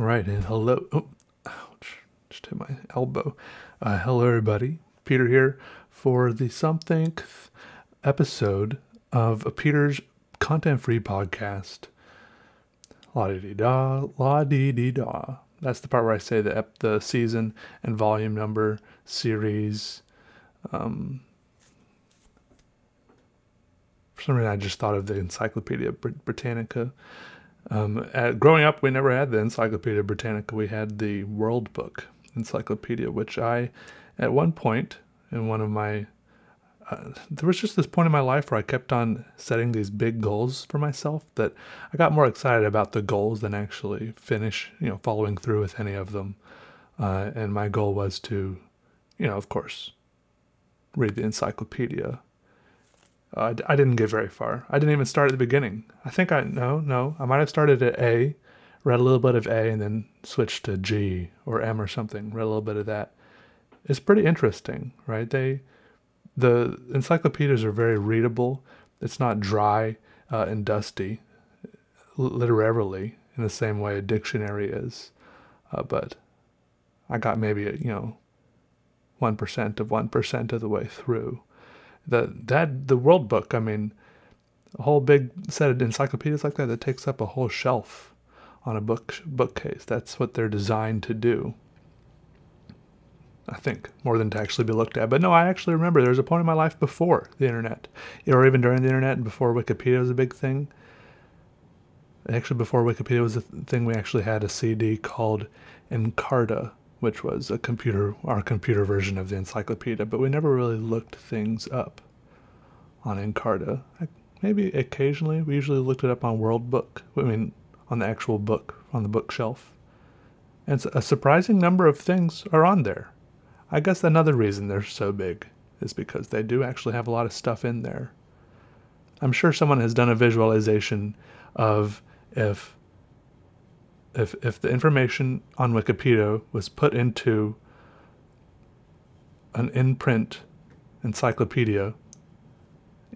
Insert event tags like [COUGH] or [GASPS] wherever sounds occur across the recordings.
Right, and hello. Oh, ouch, just hit my elbow. Uh, hello, everybody. Peter here for the something episode of a Peter's content free podcast. La dee da, la dee dee da. That's the part where I say the ep- the season and volume number, series. Um, for some reason, I just thought of the Encyclopedia Brit- Britannica. Um, at, growing up, we never had the Encyclopedia Britannica. We had the World Book Encyclopedia, which I, at one point in one of my, uh, there was just this point in my life where I kept on setting these big goals for myself that I got more excited about the goals than actually finish, you know, following through with any of them. Uh, and my goal was to, you know, of course, read the encyclopedia uh, I didn't get very far. I didn't even start at the beginning. I think I no no. I might have started at A, read a little bit of A, and then switched to G or M or something. Read a little bit of that. It's pretty interesting, right? They the encyclopedias are very readable. It's not dry uh, and dusty, literally in the same way a dictionary is. Uh, but I got maybe you know one percent of one percent of the way through the that the World Book. I mean, a whole big set of encyclopedias like that that takes up a whole shelf on a book bookcase. That's what they're designed to do. I think more than to actually be looked at. But no, I actually remember there was a point in my life before the internet, or even during the internet and before Wikipedia was a big thing. Actually, before Wikipedia was a thing, we actually had a CD called Encarta, which was a computer, our computer version of the encyclopedia, but we never really looked things up on Encarta. Maybe occasionally, we usually looked it up on World Book. I mean, on the actual book, on the bookshelf. And a surprising number of things are on there. I guess another reason they're so big is because they do actually have a lot of stuff in there. I'm sure someone has done a visualization of if if if the information on Wikipedia was put into an in-print encyclopedia,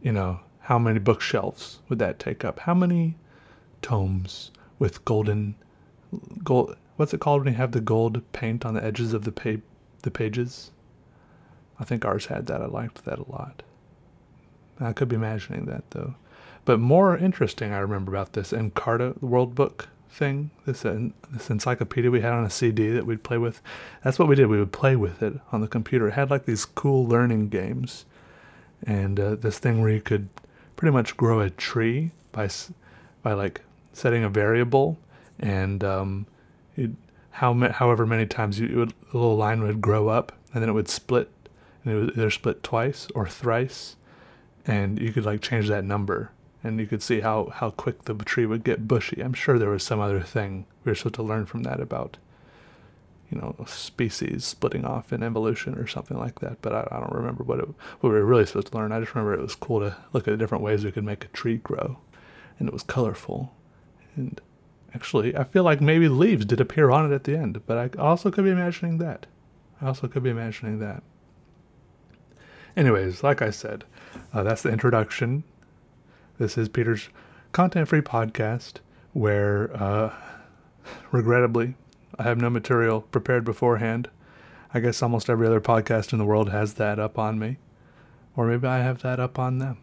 you know, how many bookshelves would that take up? How many tomes with golden gold what's it called when you have the gold paint on the edges of the pa- the pages? I think ours had that. I liked that a lot. I could be imagining that though. But more interesting I remember about this Encarta the World Book thing, this uh, this encyclopedia we had on a CD that we'd play with. That's what we did. We would play with it on the computer. It had like these cool learning games, and uh, this thing where you could pretty much grow a tree by by like setting a variable and um, how however many times you would, a little line would grow up and then it would split and it would either split twice or thrice and you could like change that number and you could see how, how quick the tree would get bushy. I'm sure there was some other thing we were supposed to learn from that about, you know, species splitting off in evolution or something like that. But I, I don't remember what it, what we were really supposed to learn. I just remember it was cool to look at the different ways we could make a tree grow, and it was colorful. And actually, I feel like maybe leaves did appear on it at the end, but I also could be imagining that. I also could be imagining that. Anyways, like I said, uh, that's the introduction this is Peter's content free podcast where, uh, regrettably, I have no material prepared beforehand. I guess almost every other podcast in the world has that up on me. Or maybe I have that up on them.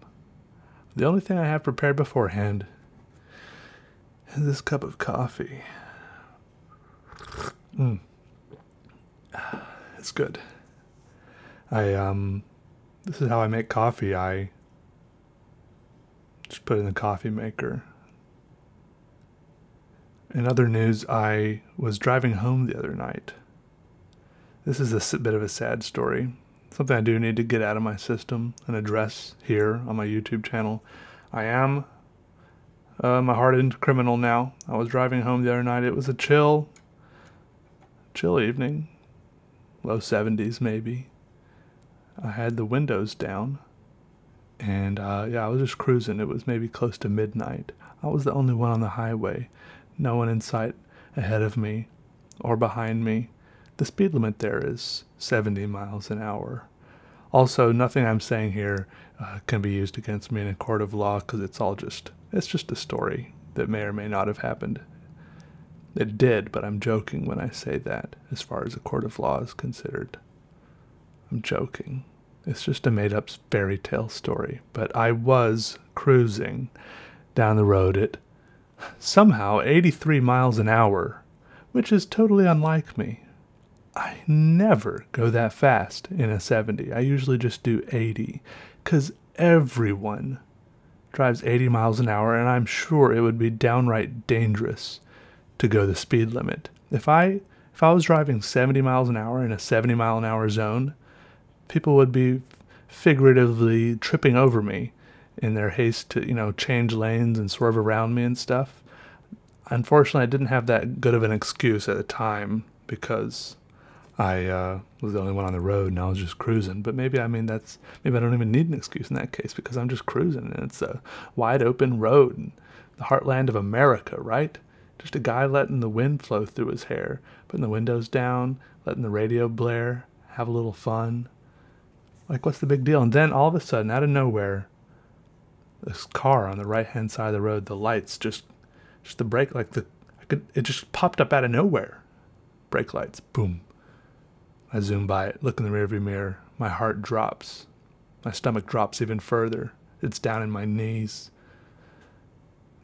The only thing I have prepared beforehand is this cup of coffee. Mm. It's good. I, um, this is how I make coffee. I just put in the coffee maker. In other news, I was driving home the other night. This is a bit of a sad story. Something I do need to get out of my system and address here on my YouTube channel. I am um, a hardened criminal now. I was driving home the other night. It was a chill, chill evening, low 70s maybe. I had the windows down and uh, yeah, I was just cruising. It was maybe close to midnight. I was the only one on the highway, no one in sight ahead of me or behind me. The speed limit there is 70 miles an hour. Also, nothing I'm saying here uh, can be used against me in a court of law because it's all just it's just a story that may or may not have happened. It did, but I'm joking when I say that, as far as a court of law is considered. I'm joking. It's just a made up fairy tale story. But I was cruising down the road at somehow 83 miles an hour, which is totally unlike me. I never go that fast in a 70. I usually just do 80 because everyone drives 80 miles an hour, and I'm sure it would be downright dangerous to go the speed limit. If I if I was driving 70 miles an hour in a 70 mile an hour zone, people would be figuratively tripping over me in their haste to, you know, change lanes and swerve around me and stuff. Unfortunately, I didn't have that good of an excuse at the time because I uh, was the only one on the road and I was just cruising. But maybe I mean that's maybe I don't even need an excuse in that case because I'm just cruising and it's a wide open road in the heartland of America, right? Just a guy letting the wind flow through his hair, putting the windows down, letting the radio blare, have a little fun. Like what's the big deal? And then all of a sudden, out of nowhere, this car on the right hand side of the road, the lights just just the brake like the I could it just popped up out of nowhere. Brake lights, boom I zoom by it, look in the rearview mirror. My heart drops. My stomach drops even further. It's down in my knees.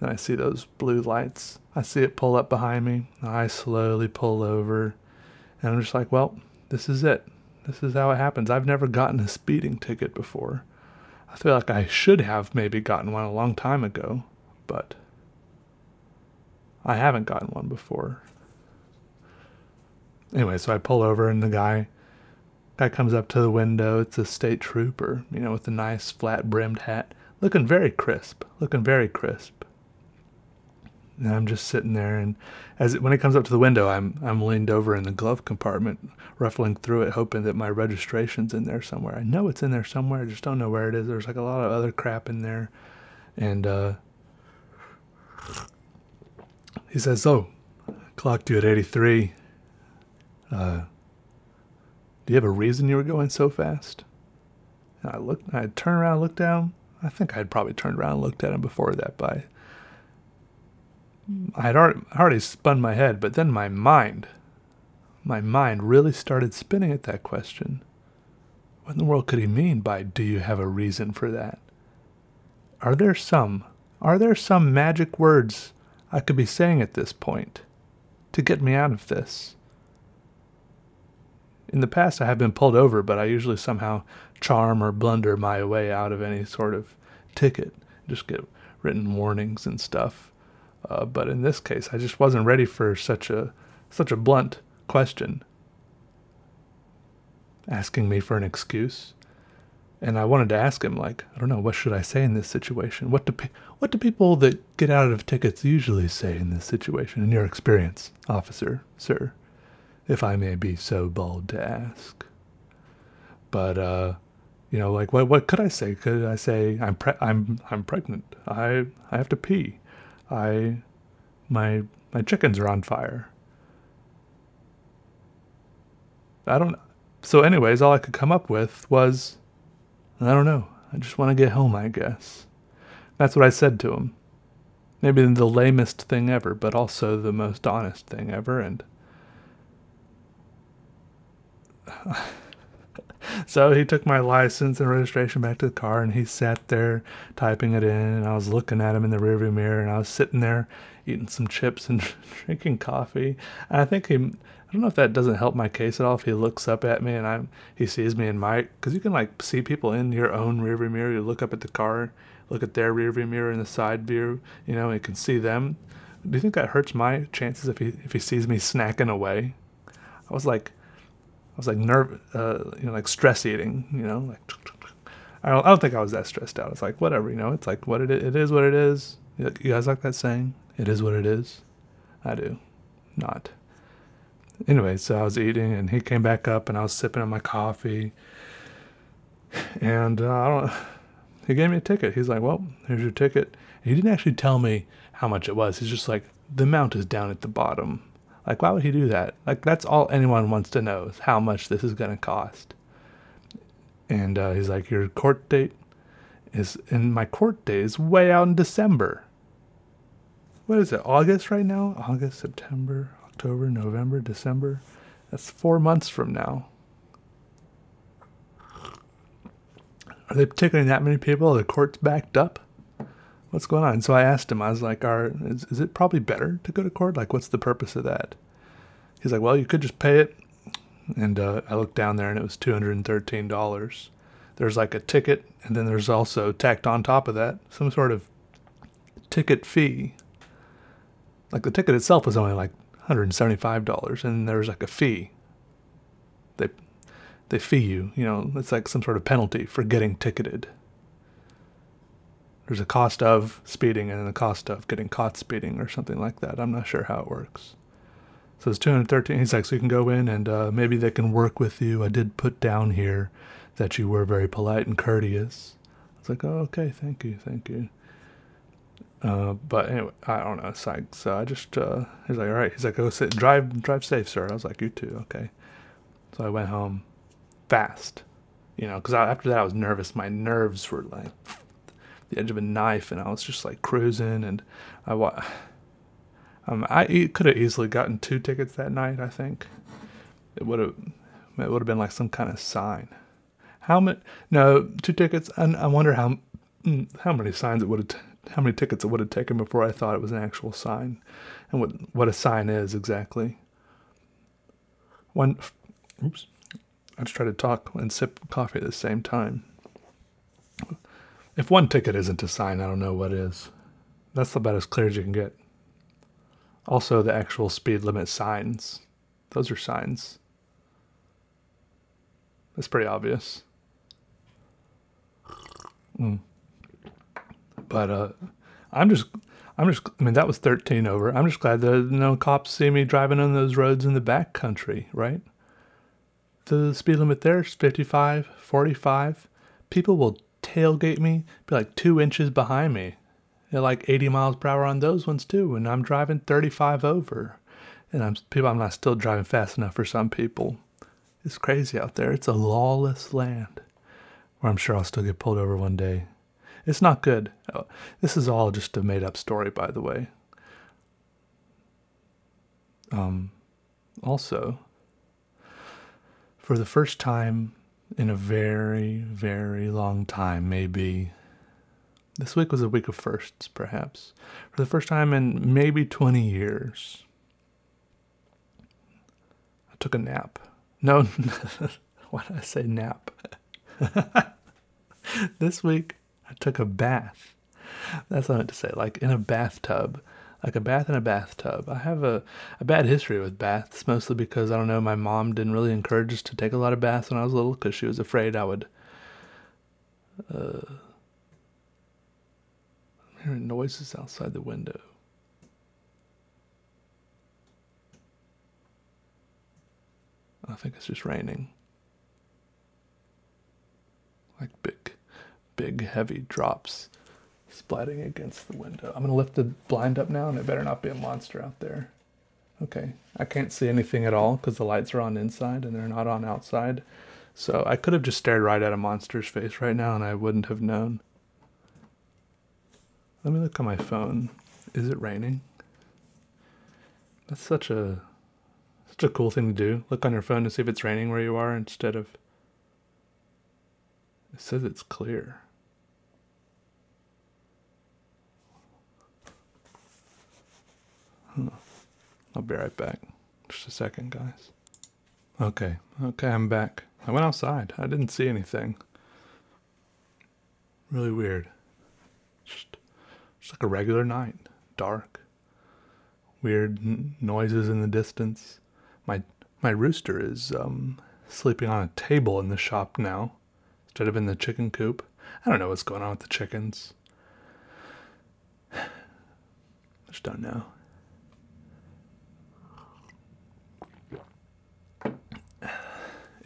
Then I see those blue lights. I see it pull up behind me. I slowly pull over. And I'm just like, well, this is it. This is how it happens. I've never gotten a speeding ticket before. I feel like I should have maybe gotten one a long time ago, but I haven't gotten one before. Anyway, so I pull over and the guy guy comes up to the window. It's a state trooper, you know, with a nice flat brimmed hat, looking very crisp, looking very crisp. And I'm just sitting there, and as it, when it comes up to the window, I'm I'm leaned over in the glove compartment, ruffling through it, hoping that my registration's in there somewhere. I know it's in there somewhere, I just don't know where it is. There's like a lot of other crap in there, and uh, he says, "Oh, clocked you at 83." Uh, do you have a reason you were going so fast? And I looked, I turned around, looked down. I think I'd probably turned around and looked at him before that, but I had already, spun my head, but then my mind, my mind really started spinning at that question. What in the world could he mean by, do you have a reason for that? Are there some, are there some magic words I could be saying at this point to get me out of this? In the past, I have been pulled over, but I usually somehow charm or blunder my way out of any sort of ticket. Just get written warnings and stuff. Uh, but in this case, I just wasn't ready for such a such a blunt question, asking me for an excuse. And I wanted to ask him, like, I don't know, what should I say in this situation? What do pe- what do people that get out of tickets usually say in this situation? In your experience, officer, sir if I may be so bold to ask. But uh, you know, like what what could I say? Could I say I'm pre- I'm I'm pregnant? I I have to pee. I my my chickens are on fire. I don't so anyways, all I could come up with was I don't know. I just want to get home, I guess. That's what I said to him. Maybe the lamest thing ever, but also the most honest thing ever and [SIGHS] [LAUGHS] so he took my license and registration back to the car and he sat there typing it in and I was looking at him in the rearview mirror and I was sitting there eating some chips and [LAUGHS] drinking coffee. And I think he I don't know if that doesn't help my case at all if he looks up at me and I'm he sees me in my cuz you can like see people in your own rearview mirror. You look up at the car, look at their rearview mirror in the side view, you know, and you can see them. Do you think that hurts my chances if he if he sees me snacking away? I was like was like nerve, uh, you know, like stress eating, you know, like I don't, I don't think I was that stressed out. It's like whatever, you know. It's like what it is, it is what it is. You guys like that saying? It is what it is. I do, not. Anyway, so I was eating, and he came back up, and I was sipping on my coffee, and uh, I don't. He gave me a ticket. He's like, "Well, here's your ticket." And he didn't actually tell me how much it was. He's just like, "The amount is down at the bottom." Like, why would he do that? Like, that's all anyone wants to know is how much this is going to cost. And uh, he's like, your court date is, and my court date is way out in December. what is it? August right now? August, September, October, November, December. That's four months from now. Are they ticketing that many people? Are the court's backed up? What's going on? So I asked him, I was like, Are, is, is it probably better to go to court? Like, what's the purpose of that? He's like, Well, you could just pay it. And uh, I looked down there and it was $213. There's like a ticket, and then there's also tacked on top of that some sort of ticket fee. Like the ticket itself was only like $175, and there's like a fee. They they fee you, you know, it's like some sort of penalty for getting ticketed. There's a cost of speeding and a cost of getting caught speeding or something like that. I'm not sure how it works. So it's 213. He's like, so you can go in and uh, maybe they can work with you. I did put down here that you were very polite and courteous. I was like, oh, okay, thank you, thank you. Uh, but anyway, I don't know. So I, so I just, uh, he's like, all right. He's like, go sit, drive, drive safe, sir. I was like, you too, okay. So I went home fast, you know, because after that I was nervous. My nerves were like the edge of a knife, and I was just like cruising, and I [SIGHS] um, I could have easily gotten two tickets that night. I think it would have it would have been like some kind of sign. How many? No, two tickets. And I wonder how mm, how many signs it would have. How many tickets it would have taken before I thought it was an actual sign, and what what a sign is exactly. One, oops, I just try to talk and sip coffee at the same time. If one ticket isn't a sign, I don't know what is. That's about as clear as you can get. Also, the actual speed limit signs. Those are signs. That's pretty obvious. Mm. But uh, I'm just, I'm just. I mean, that was 13 over. I'm just glad that no cops see me driving on those roads in the back country, right? The speed limit there is 55, 45. People will tailgate me, be like two inches behind me. At like 80 miles per hour on those ones too, and I'm driving 35 over. And I'm people I'm not still driving fast enough for some people. It's crazy out there. It's a lawless land. Where I'm sure I'll still get pulled over one day. It's not good. Oh, this is all just a made up story, by the way. Um, also, for the first time in a very, very long time, maybe. This week was a week of firsts, perhaps. For the first time in maybe 20 years, I took a nap. No, [LAUGHS] why did I say nap? [LAUGHS] this week, I took a bath. That's what I meant to say, like in a bathtub like a bath in a bathtub. I have a, a bad history with baths, mostly because I don't know, my mom didn't really encourage us to take a lot of baths when I was little because she was afraid I would. Uh, I'm hearing noises outside the window. I think it's just raining. Like big, big, heavy drops splatting against the window. I'm going to lift the blind up now, and it better not be a monster out there. Okay, I can't see anything at all because the lights are on inside and they're not on outside. So I could have just stared right at a monster's face right now and I wouldn't have known. Let me look on my phone. Is it raining? That's such a such a cool thing to do. Look on your phone to see if it's raining where you are instead of It says it's clear. I'll be right back. Just a second, guys. Okay, okay, I'm back. I went outside. I didn't see anything. Really weird. Just, just like a regular night. Dark. Weird n- noises in the distance. My my rooster is um, sleeping on a table in the shop now instead of in the chicken coop. I don't know what's going on with the chickens. I [SIGHS] just don't know.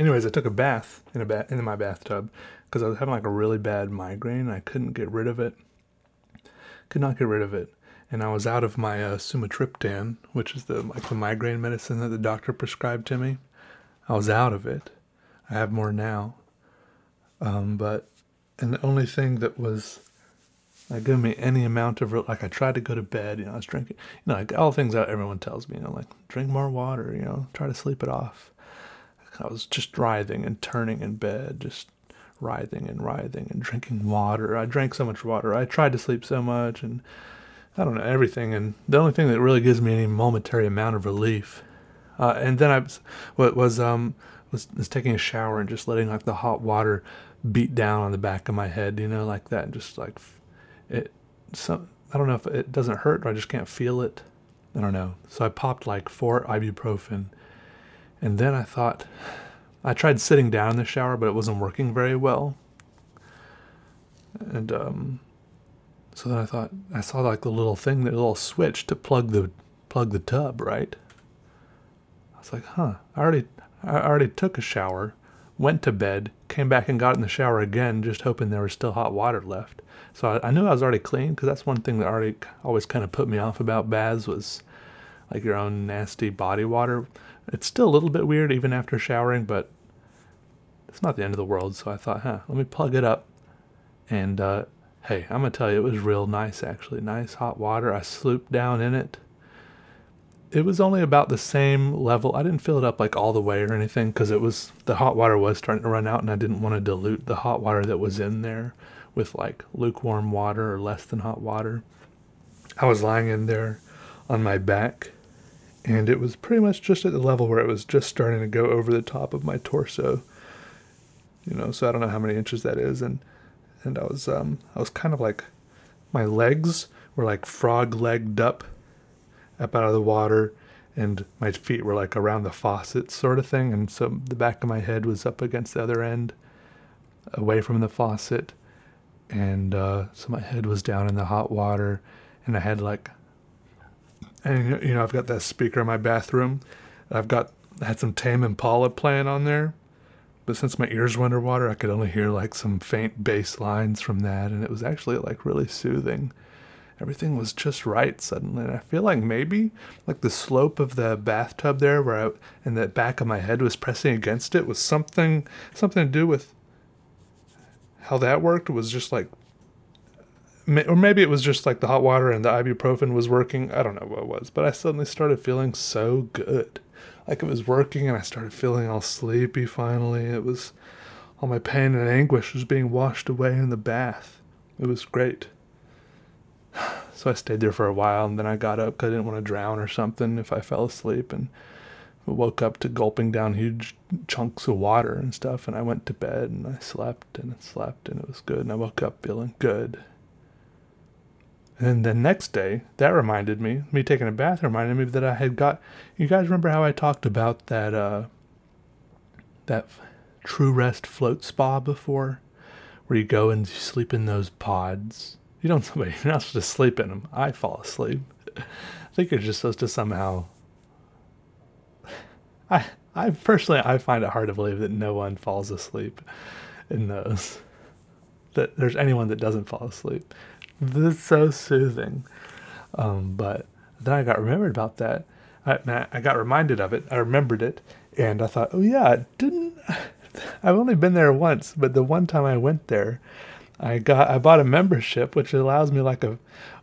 Anyways, I took a bath in a ba- in my bathtub because I was having like a really bad migraine. I couldn't get rid of it. Could not get rid of it, and I was out of my uh, sumatriptan, which is the like the migraine medicine that the doctor prescribed to me. I was out of it. I have more now, um, but and the only thing that was Like give me any amount of like I tried to go to bed, you know, I was drinking, you know, like all things that everyone tells me, you know, like drink more water, you know, try to sleep it off. I was just writhing and turning in bed, just writhing and writhing and drinking water. I drank so much water. I tried to sleep so much and I don't know everything. And the only thing that really gives me any momentary amount of relief, uh, and then I was, what was um was, was taking a shower and just letting like the hot water beat down on the back of my head, you know, like that, and just like it. Some I don't know if it doesn't hurt or I just can't feel it. I don't know. So I popped like four ibuprofen, and then I thought I tried sitting down in the shower, but it wasn't working very well. And um, so then I thought I saw like the little thing, the little switch to plug the plug the tub, right? I was like, huh. I already I already took a shower, went to bed, came back and got in the shower again, just hoping there was still hot water left. So I, I knew I was already clean because that's one thing that already always kind of put me off about baths was like your own nasty body water. It's still a little bit weird even after showering, but it's not the end of the world. So I thought, huh, let me plug it up. And uh, hey, I'm gonna tell you, it was real nice actually. Nice hot water. I slooped down in it. It was only about the same level. I didn't fill it up like all the way or anything because it was the hot water was starting to run out, and I didn't want to dilute the hot water that was in there with like lukewarm water or less than hot water. I was lying in there on my back and it was pretty much just at the level where it was just starting to go over the top of my torso. You know, so I don't know how many inches that is, and and I was um I was kind of like my legs were like frog legged up up out of the water and my feet were like around the faucet sort of thing and so the back of my head was up against the other end away from the faucet and uh, so my head was down in the hot water and i had like and you know I've got that speaker in my bathroom. I've got I had some Tame Impala playing on there, but since my ears were underwater, I could only hear like some faint bass lines from that, and it was actually like really soothing. Everything was just right suddenly, and I feel like maybe like the slope of the bathtub there, where I, and the back of my head was pressing against it, was something something to do with how that worked. It was just like or maybe it was just like the hot water and the ibuprofen was working. I don't know what it was, but I suddenly started feeling so good. Like it was working and I started feeling all sleepy finally. It was all my pain and anguish was being washed away in the bath. It was great. [SIGHS] So I stayed there for a while and then I got up because I didn't want to drown or something if I fell asleep and woke up to gulping down huge chunks of water and stuff and I went to bed and I slept and slept and it was good and I woke up feeling good. And then the next day, that reminded me, me taking a bath reminded me that I had got. You guys remember how I talked about that uh, that True Rest float spa before, where you go and you sleep in those pods. You don't. [LAUGHS] Somebody, you're not supposed to sleep in them. I fall asleep. I think you're just supposed to somehow. [SIGHS] I I personally I find it hard to believe that no one falls asleep in those. That there's anyone that doesn't fall asleep. This is so soothing. Um, but then I got remembered about that. I, I got reminded of it. I remembered it, and I thought, oh yeah, didn't. [LAUGHS] I've only been there once, but the one time I went there, I got I bought a membership, which allows me like a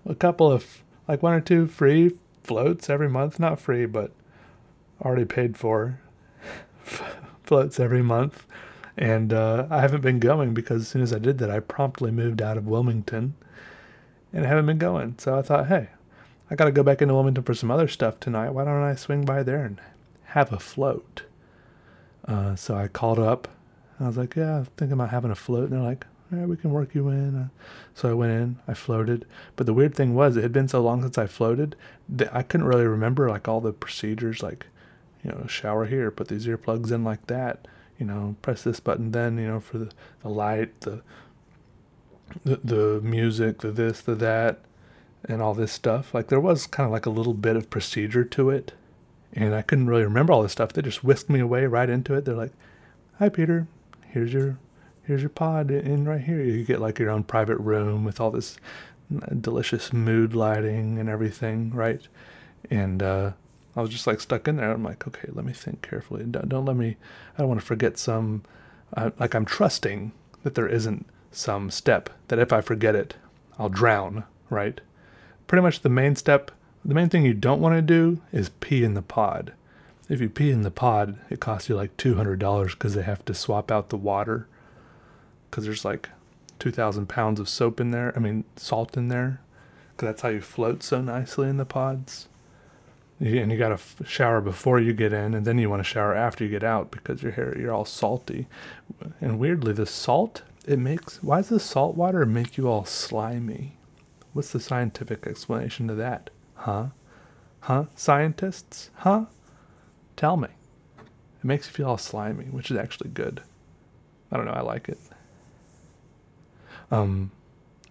a couple of like one or two free floats every month. Not free, but already paid for [LAUGHS] floats every month. And uh, I haven't been going because as soon as I did that, I promptly moved out of Wilmington and I haven't been going. So I thought, hey, I got to go back into Wilmington for some other stuff tonight. Why don't I swing by there and have a float? Uh, so I called up. I was like, yeah, I'm thinking about having a float. And they're like, yeah, we can work you in. Uh, so I went in, I floated. But the weird thing was, it had been so long since I floated that I couldn't really remember like all the procedures, like, you know, shower here, put these earplugs in like that, you know, press this button then, you know, for the, the light, the the, the music, the this, the that, and all this stuff. Like there was kind of like a little bit of procedure to it, and I couldn't really remember all this stuff. They just whisked me away right into it. They're like, "Hi, Peter. Here's your here's your pod in right here. You get like your own private room with all this delicious mood lighting and everything, right?" And uh, I was just like stuck in there. I'm like, okay, let me think carefully. Don't, don't let me. I don't want to forget some. Uh, like I'm trusting that there isn't some step that if I forget it, I'll drown, right? Pretty much the main step, the main thing you don't want to do is pee in the pod. If you pee in the pod, it costs you like $200 because they have to swap out the water because there's like 2,000 pounds of soap in there. I mean, salt in there because that's how you float so nicely in the pods. And you got to f- shower before you get in, and then you want to shower after you get out because your hair you're all salty. And weirdly, the salt it makes why does the salt water make you all slimy? What's the scientific explanation to that? Huh? Huh? Scientists? Huh? Tell me. It makes you feel all slimy, which is actually good. I don't know, I like it. Um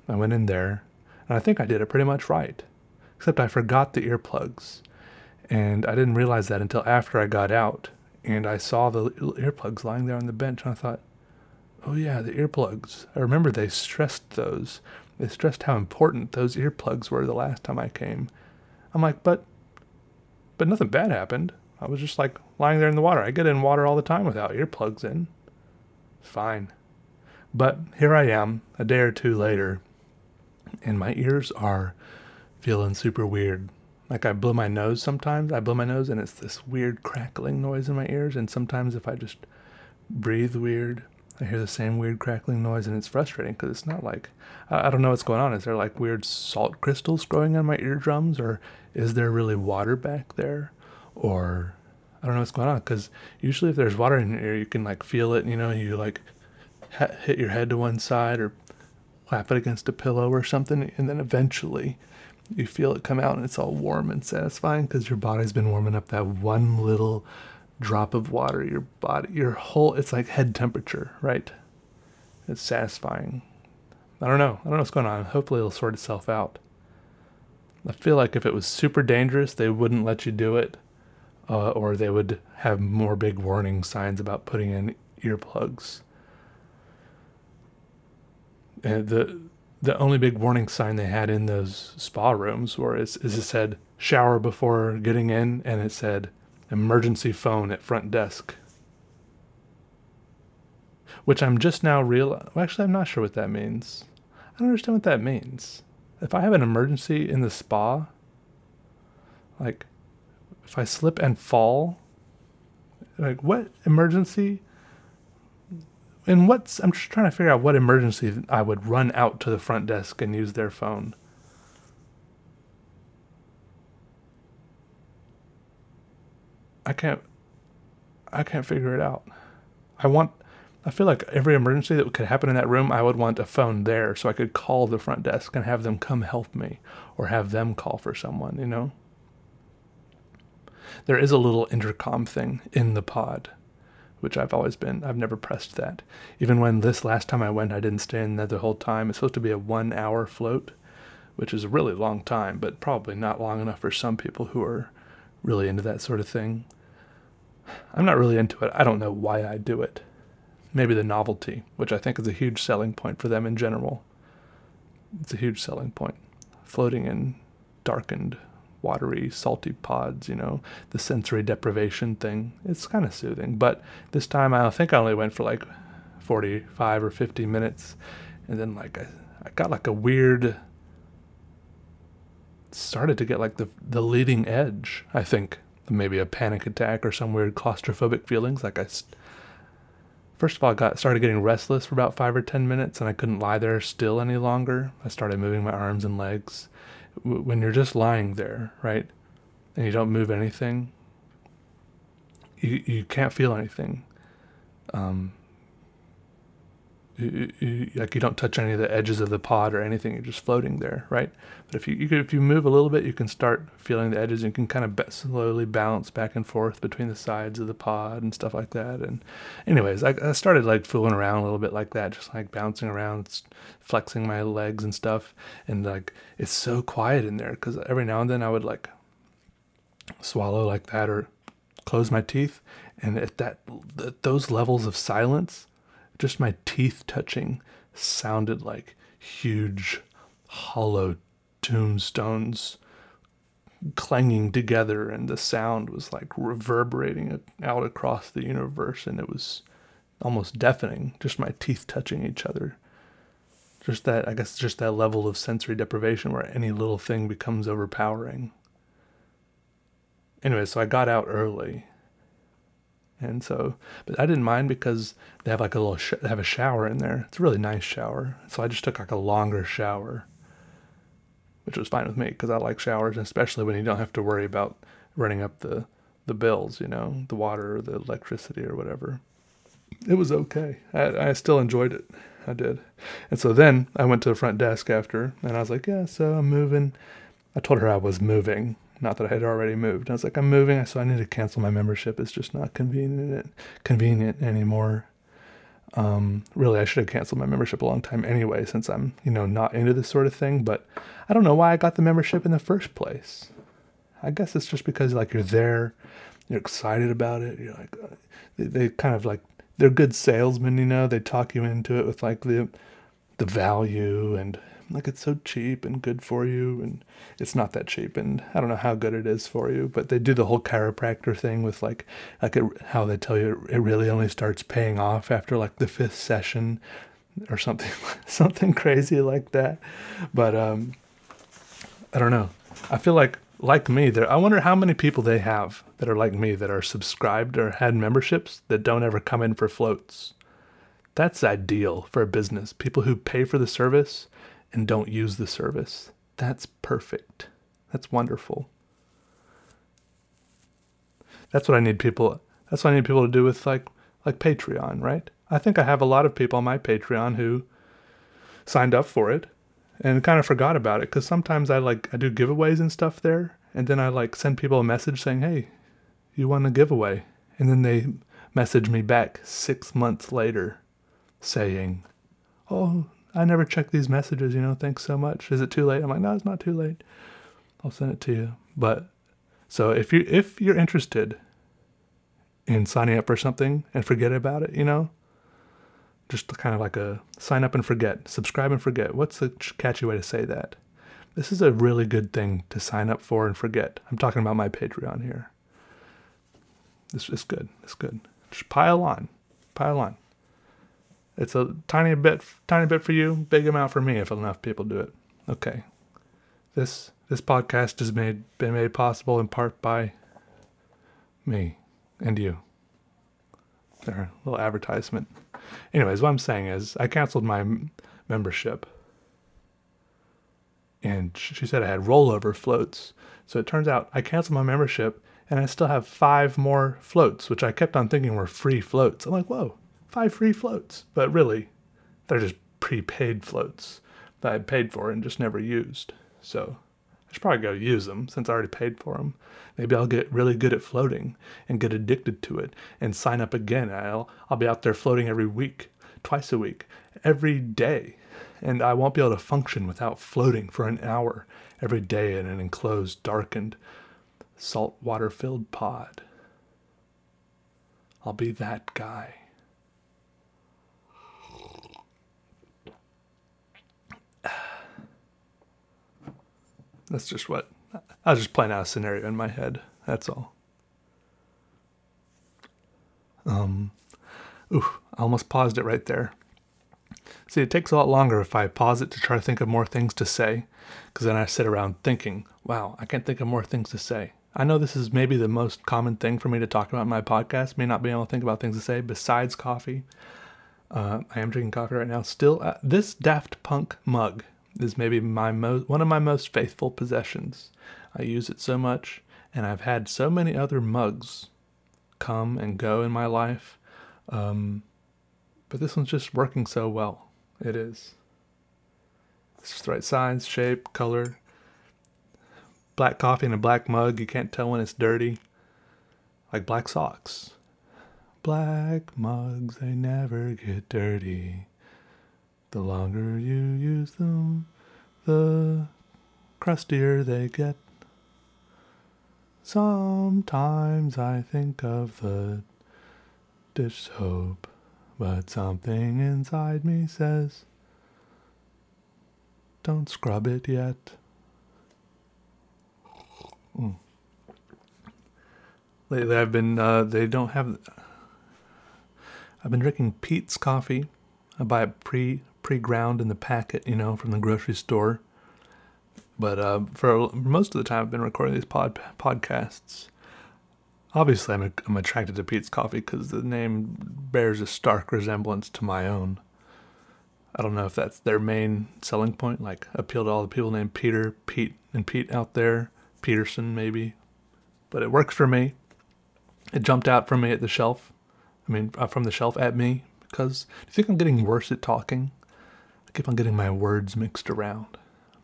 I went in there and I think I did it pretty much right. Except I forgot the earplugs. And I didn't realize that until after I got out. And I saw the earplugs lying there on the bench. And I thought, oh, yeah, the earplugs. I remember they stressed those. They stressed how important those earplugs were the last time I came. I'm like, but, but nothing bad happened. I was just like lying there in the water. I get in water all the time without earplugs in. Fine. But here I am, a day or two later, and my ears are feeling super weird. Like I blow my nose sometimes. I blow my nose and it's this weird crackling noise in my ears. And sometimes if I just breathe weird, I hear the same weird crackling noise and it's frustrating because it's not like, I, don't know what's going on. Is there like weird salt crystals growing on my eardrums or is there really water back there? Or I don't know what's going on because usually if there's water in your ear, you can like feel it, you know, you like ha- hit your head to one side or clap it against a pillow or something. And then eventually you feel it come out and it's all warm and satisfying because your body's been warming up that one little drop of water your body your whole it's like head temperature right? It's satisfying. I don't know. I don't know what's going on. Hopefully it'll sort itself out. I feel like if it was super dangerous they wouldn't let you do it uh, or they would have more big warning signs about putting in earplugs. And the the only big warning sign they had in those spa rooms is, is it said shower before getting in and it said emergency phone at front desk which i'm just now real well, actually i'm not sure what that means i don't understand what that means if i have an emergency in the spa like if i slip and fall like what emergency and what's I'm just trying to figure out what emergency I would run out to the front desk and use their phone. I can't I can't figure it out. I want I feel like every emergency that could happen in that room, I would want a phone there so I could call the front desk and have them come help me or have them call for someone, you know? There is a little intercom thing in the pod which I've always been. I've never pressed that. Even when this last time I went, I didn't stay in there the whole time. It's supposed to be a one hour float, which is a really long time, but probably not long enough for some people who are really into that sort of thing. I'm not really into it. I don't know why I do it. Maybe the novelty, which I think is a huge selling point for them in general. It's a huge selling point. Floating in darkened watery, salty pods, you know, the sensory deprivation thing. It's kind of soothing. But this time I think I only went for like 45 or 50 minutes. And then, like, I, I got like a weird, started to get like the, the leading edge, I think. Maybe a panic attack or some weird claustrophobic feelings. Like, I, first of all, I got started getting restless for about five or 10 minutes and I couldn't lie there still any longer. I started moving my arms and legs when you're just lying there, right, and you don't move anything, you you can't feel anything. Um, like you don't touch any of the edges of the pod or anything. You're just floating there, right? But if you, you if you move a little bit, you can start feeling the edges. And you can kind of slowly bounce back and forth between the sides of the pod and stuff like that. And anyways, I, I started like fooling around a little bit like that, just like bouncing around, flexing my legs and stuff. And like it's so quiet in there because every now and then I would like swallow like that or close my teeth, and at that th- those levels of silence just my teeth touching sounded like huge hollow tombstones clanging together and the sound was like reverberating out across the universe and it was almost deafening just my teeth touching each other just that I guess just that level of sensory deprivation where any little thing becomes overpowering. Anyway, so I got out early. And so, but I didn't mind because they have like a little, sh- they have a shower in there. It's a really nice shower. So I just took like a longer shower, which was fine with me because I like showers, especially when you don't have to worry about running up the, the bills, you know, the water or the electricity or whatever. It was okay. I, I still enjoyed it. I did. And so then I went to the front desk after and I was like, yeah, so I'm moving. I told her I was moving not that I had already moved. I was like, I'm moving, so I need to cancel my membership. It's just not convenient convenient anymore. Um, really, I should have canceled my membership a long time anyway, since I'm you know not into this sort of thing. But I don't know why I got the membership in the first place. I guess it's just because like you're there, you're excited about it. You're like, uh, they, they kind of like they're good salesmen, you know. They talk you into it with like the the value and like it's so cheap and good for you and it's not that cheap and i don't know how good it is for you but they do the whole chiropractor thing with like like it, how they tell you it really only starts paying off after like the fifth session or something [LAUGHS] something crazy like that. But um i don't know. I feel like like me there i wonder how many people they have that are like me that are subscribed or had memberships that don't ever come in for floats. That's ideal for a business. People who pay for the service and don't use the service. That's perfect. That's wonderful. That's what I need people that's what I need people to do with like like Patreon, right? I think I have a lot of people on my Patreon who signed up for it and kind of forgot about it cuz sometimes I like I do giveaways and stuff there and then I like send people a message saying, "Hey, you won a giveaway." And then they message me back 6 months later saying, "Oh, I never check these messages, you know, thanks so much. Is it too late? I'm like, no, it's not too late. I'll send it to you. But so if you if you're interested in signing up for something and forget about it, you know, just kind of like a sign up and forget, subscribe and forget. What's the catchy way to say that? This is a really good thing to sign up for and forget. I'm talking about my Patreon here. This is good. It's good. Just pile on, pile on. It's a tiny bit, tiny bit for you, big amount for me if enough people do it. Okay. This this podcast has made been made possible in part by me and you. There, little advertisement. Anyways, what I'm saying is, I canceled my membership, and she said I had rollover floats. So it turns out I canceled my membership, and I still have five more floats, which I kept on thinking were free floats. I'm like, whoa, five free floats. But really, they're just prepaid floats that I paid for and just never used. So I should probably go use them since I already paid for them. Maybe I'll get really good at floating and get addicted to it and sign up again. I'll I'll be out there floating every week, twice a week, every day. And I won't be able to function without floating for an hour every day in an enclosed, darkened, saltwater filled pod. I'll be that guy. That's just what I was just playing out a scenario in my head. That's all. Um, ooh, I almost paused it right there. See, it takes a lot longer if I pause it to try to think of more things to say, because then I sit around thinking, wow, I can't think of more things to say. I know this is maybe the most common thing for me to talk about in my podcast, may not be able to think about things to say besides coffee. Uh, I am drinking coffee right now. Still, uh, this Daft Punk mug is maybe my most one of my most faithful possessions. I use it so much, and I've had so many other mugs come and go in my life, um, but this one's just working so well. It is. It's just the right size, shape, color. Black coffee in a black mug. You can't tell when it's dirty. Like black socks. Black mugs, they never get dirty. The longer you use them, the crustier they get. Sometimes I think of the dish soap, but something inside me says, don't scrub it yet. Mm. Lately, I've been, uh, they don't have, I've been drinking Peet's coffee I buy it pre pre-ground in the packet, you know, from the grocery store. But uh, for most of the time, I've been recording these pod podcasts. Obviously, I'm, I'm attracted to Peet's Coffee because the name bears a stark resemblance to my own. I don't know if that's their main selling point, like appeal to all the people named Peter, Pete, and Pete out there, Peterson maybe. But it works for me. It jumped out from me at the shelf. I mean, uh, from the shelf at me because do you think I'm getting worse at talking? Keep on getting my words mixed around.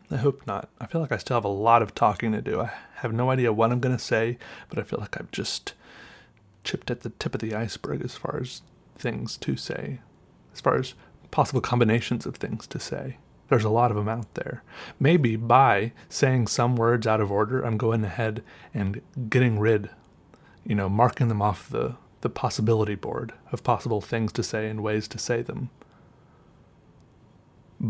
I hope not. I feel like I still have a lot of talking to do. I have no idea what I'm going to say, but I feel like I've just chipped at the tip of the iceberg as far as things to say, as far as possible combinations of things to say. There's a lot of them out there. Maybe by saying some words out of order, I'm going ahead and getting rid, you know, marking them off the, the possibility board of possible things to say and ways to say them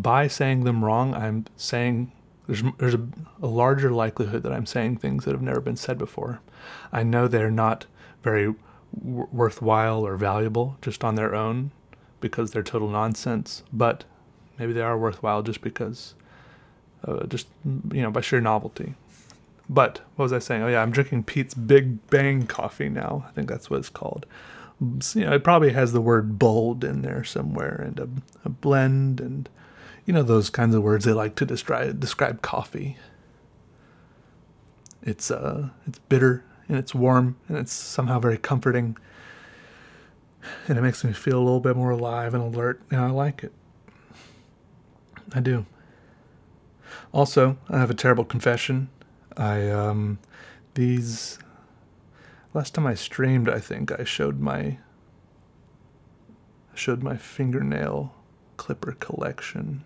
by saying them wrong, I'm saying there's there's a, a, larger likelihood that I'm saying things that have never been said before. I know they're not very w- worthwhile or valuable just on their own because they're total nonsense, but maybe they are worthwhile just because uh, just you know by sheer novelty. But what was I saying? Oh yeah, I'm drinking Peet's Big Bang coffee now. I think that's what it's called. You know, it probably has the word bold in there somewhere and a, a blend and you know those kinds of words they like to describe describe coffee. It's uh it's bitter and it's warm and it's somehow very comforting. And it makes me feel a little bit more alive and alert, and I like it. I do. Also, I have a terrible confession. I um these last time I streamed, I think I showed my I showed my fingernail clipper collection.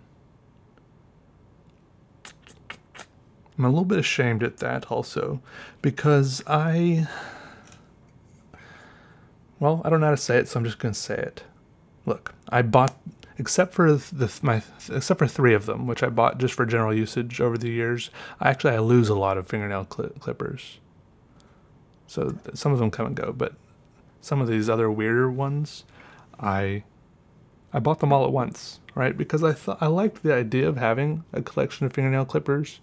I'm a little bit ashamed at that also because I. Well, I don't know how to say it, so I'm just going to say it. Look, I bought, except for the my, except for three of them, which I bought just for general usage over the years. I actually I lose a lot of fingernail clippers, so some of them come and go. But some of these other weirder ones, I I bought them all at once, right? Because I thought I liked the idea of having a collection of fingernail clippers,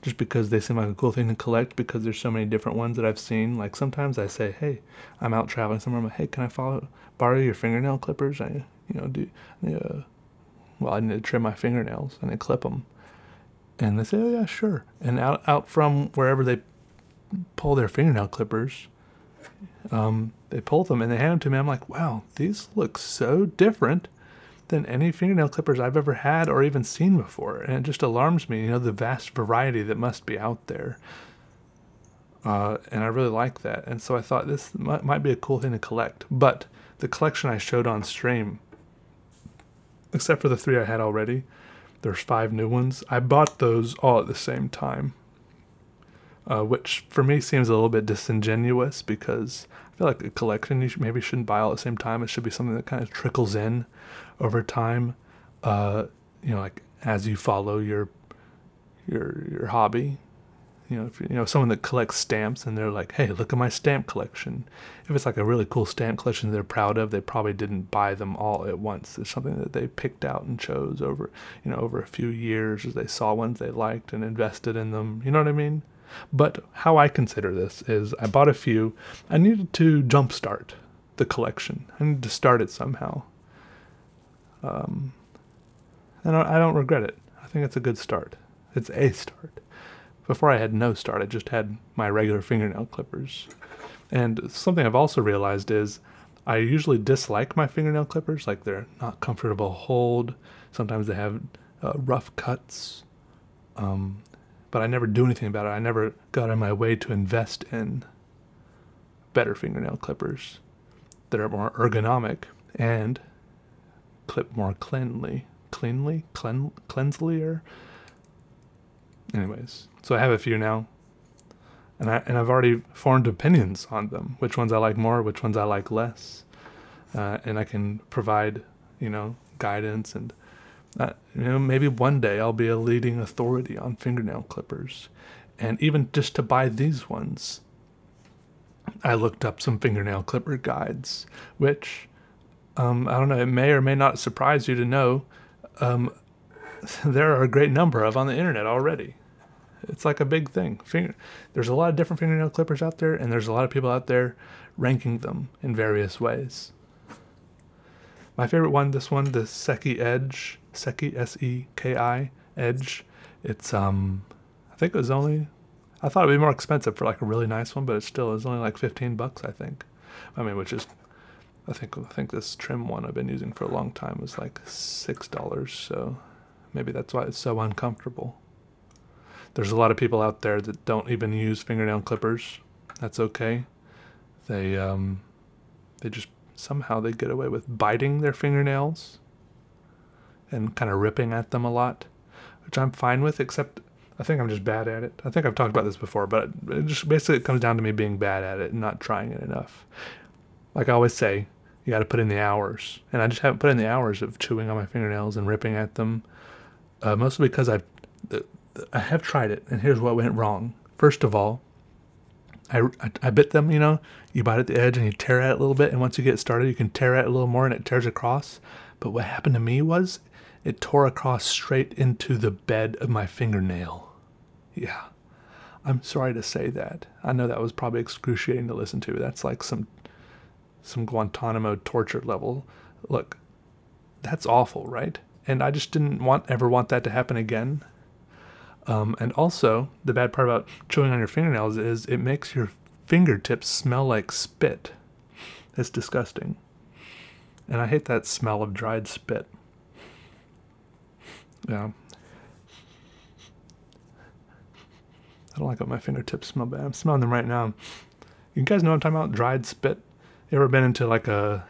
just because they seem like a cool thing to collect. Because there's so many different ones that I've seen. Like sometimes I say, "Hey, I'm out traveling somewhere. I'm like, hey, can I follow, borrow your fingernail clippers? I, you know, do, well, I need to trim my fingernails and they clip them." And they say, "Oh yeah, sure." And out out from wherever they pull their fingernail clippers, um, they pull them and they hand them to me. I'm like, "Wow, these look so different." Than any fingernail clippers I've ever had or even seen before. And it just alarms me, you know, the vast variety that must be out there. Uh, and I really like that. And so I thought this might, might be a cool thing to collect. But the collection I showed on stream, except for the three I had already, there's five new ones. I bought those all at the same time. Uh, which for me seems a little bit disingenuous because I feel like a collection you should, maybe shouldn't buy all at the same time. It should be something that kind of trickles in over time. Uh, you know, like as you follow your your your hobby. You know, if you know someone that collects stamps and they're like, "Hey, look at my stamp collection." If it's like a really cool stamp collection they're proud of, they probably didn't buy them all at once. It's something that they picked out and chose over, you know, over a few years as they saw ones they liked and invested in them. You know what I mean? But how I consider this is I bought a few. I needed to jumpstart the collection. I needed to start it somehow. Um, and I don't regret it. I think it's a good start. It's a [LAUGHS] start. Before I had no start, I just had my regular fingernail clippers. And something I've also realized is I usually dislike my fingernail clippers. Like they're not comfortable hold. Sometimes they have uh, rough cuts. Um, but I never do anything about it. I never got on my way to invest in better fingernail clippers that are more ergonomic and clip more cleanly, cleanly, clean, cleanslier. Anyways, so I have a few now, and I and I've already formed opinions on them. Which ones I like more, which ones I like less, uh, and I can provide, you know, guidance and. Uh, you know, maybe one day I'll be a leading authority on fingernail clippers. And even just to buy these ones, I looked up some fingernail clipper guides, which um, I don't know. It may or may not surprise you to know um, [LAUGHS] there are a great number of on the internet already. It's like a big thing. Finger, there's a lot of different fingernail clippers out there, and there's a lot of people out there ranking them in various ways. My favorite one, this one, the Seki Edge, Seki S E K I Edge. It's um, I think it was only, I thought it'd be more expensive for like a really nice one, but it still is only like fifteen bucks, I think. I mean, which is, I think I think this trim one I've been using for a long time was like six dollars. So maybe that's why it's so uncomfortable. There's a lot of people out there that don't even use fingernail clippers. That's okay. They um, they just somehow they get away with biting their fingernails and kind of ripping at them a lot, which I'm fine with, except I think I'm just bad at it. I think I've talked about this before, but it just basically it comes down to me being bad at it and not trying it enough. Like I always say, you got to put in the hours, and I just haven't put in the hours of chewing on my fingernails and ripping at them, uh, mostly because I've I have tried it, and here's what went wrong. First of all, I, I, I, bit them, you know, you bite at the edge and you tear at it a little bit. And once you get started, you can tear at it a little more and it tears across. But what happened to me was it tore across straight into the bed of my fingernail. Yeah. I'm sorry to say that. I know that was probably excruciating to listen to. That's like some some Guantanamo torture level. Look, that's awful, right? And I just didn't want ever want that to happen again. Um, and also, the bad part about chewing on your fingernails is it makes your fingertips smell like spit. It's disgusting. And I hate that smell of dried spit. Yeah. I don't like what my fingertips smell bad. I'm smelling them right now. You guys know what I'm talking about? Dried spit. You ever been into like a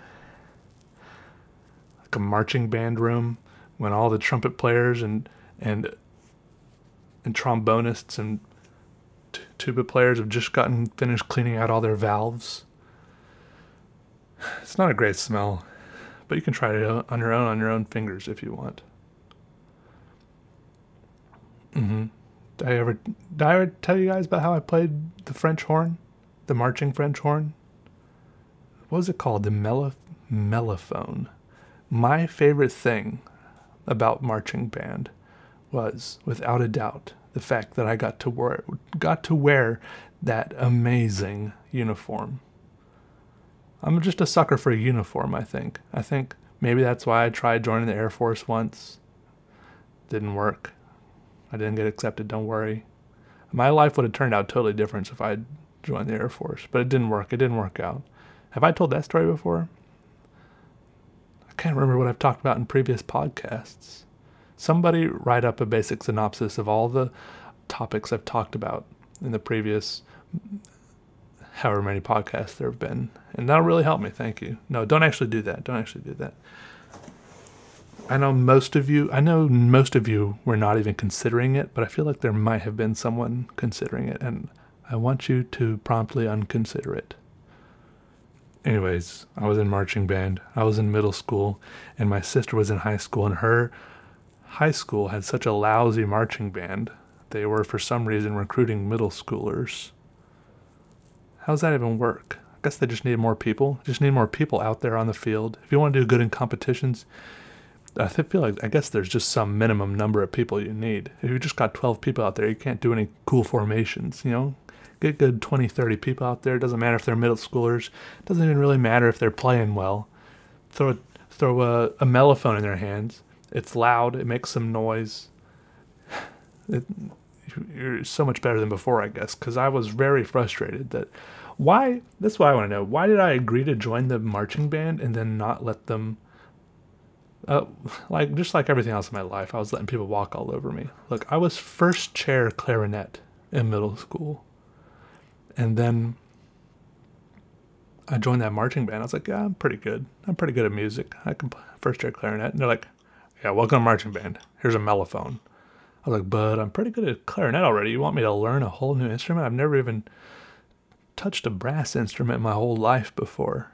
like a marching band room when all the trumpet players and and and trombonists and t- tuba players have just gotten finished cleaning out all their valves. It's not a great smell, but you can try it on your own on your own fingers if you want. Mm-hmm. Did I ever did I ever tell you guys about how I played the French horn, the marching French horn? What was it called? The mello- mellophone. My favorite thing about marching band was, without a doubt, the fact that I got to wear got to wear that amazing uniform. I'm just a sucker for a uniform, I think. I think maybe that's why I tried joining the Air Force once. Didn't work. I didn't get accepted, don't worry. My life would have turned out totally different if I'd joined the Air Force, but it didn't work. It didn't work out. Have I told that story before? I can't remember what I've talked about in previous podcasts somebody write up a basic synopsis of all the topics I've talked about in the previous however many podcasts there have been. And that'll really help me. Thank you. No, don't actually do that. Don't actually do that. I know most of you, I know most of you were not even considering it, but I feel like there might have been someone considering it, and I want you to promptly unconsider it. Anyways, I was in marching band. I was in middle school, and my sister was in high school, and her high school had such a lousy marching band, they were for some reason recruiting middle schoolers. How does that even work? I guess they just need more people. Just need more people out there on the field. If you want to do good in competitions, I feel like I guess there's just some minimum number of people you need. If you just got 12 people out there, you can't do any cool formations, you know? Get good 20, 30 people out there. It doesn't matter if they're middle schoolers. It doesn't even really matter if they're playing well. Throw throw a, a mellophone in their hands it's loud. It makes some noise. [SIGHS] It, you're so much better than before, I guess, because I was very frustrated that why. That's what I want to know. Why did I agree to join the marching band and then not let them? Uh, [LAUGHS] like just like everything else in my life, I was letting people walk all over me. Look, I was first chair clarinet in middle school, and then I joined that marching band. I was like, yeah, I'm pretty good. I'm pretty good at music. I can first chair clarinet. And they're like, yeah, welcome to marching band. Here's a mellophone. I was like, but I'm pretty good at clarinet already. You want me to learn a whole new instrument? I've never even touched a brass instrument my whole life before.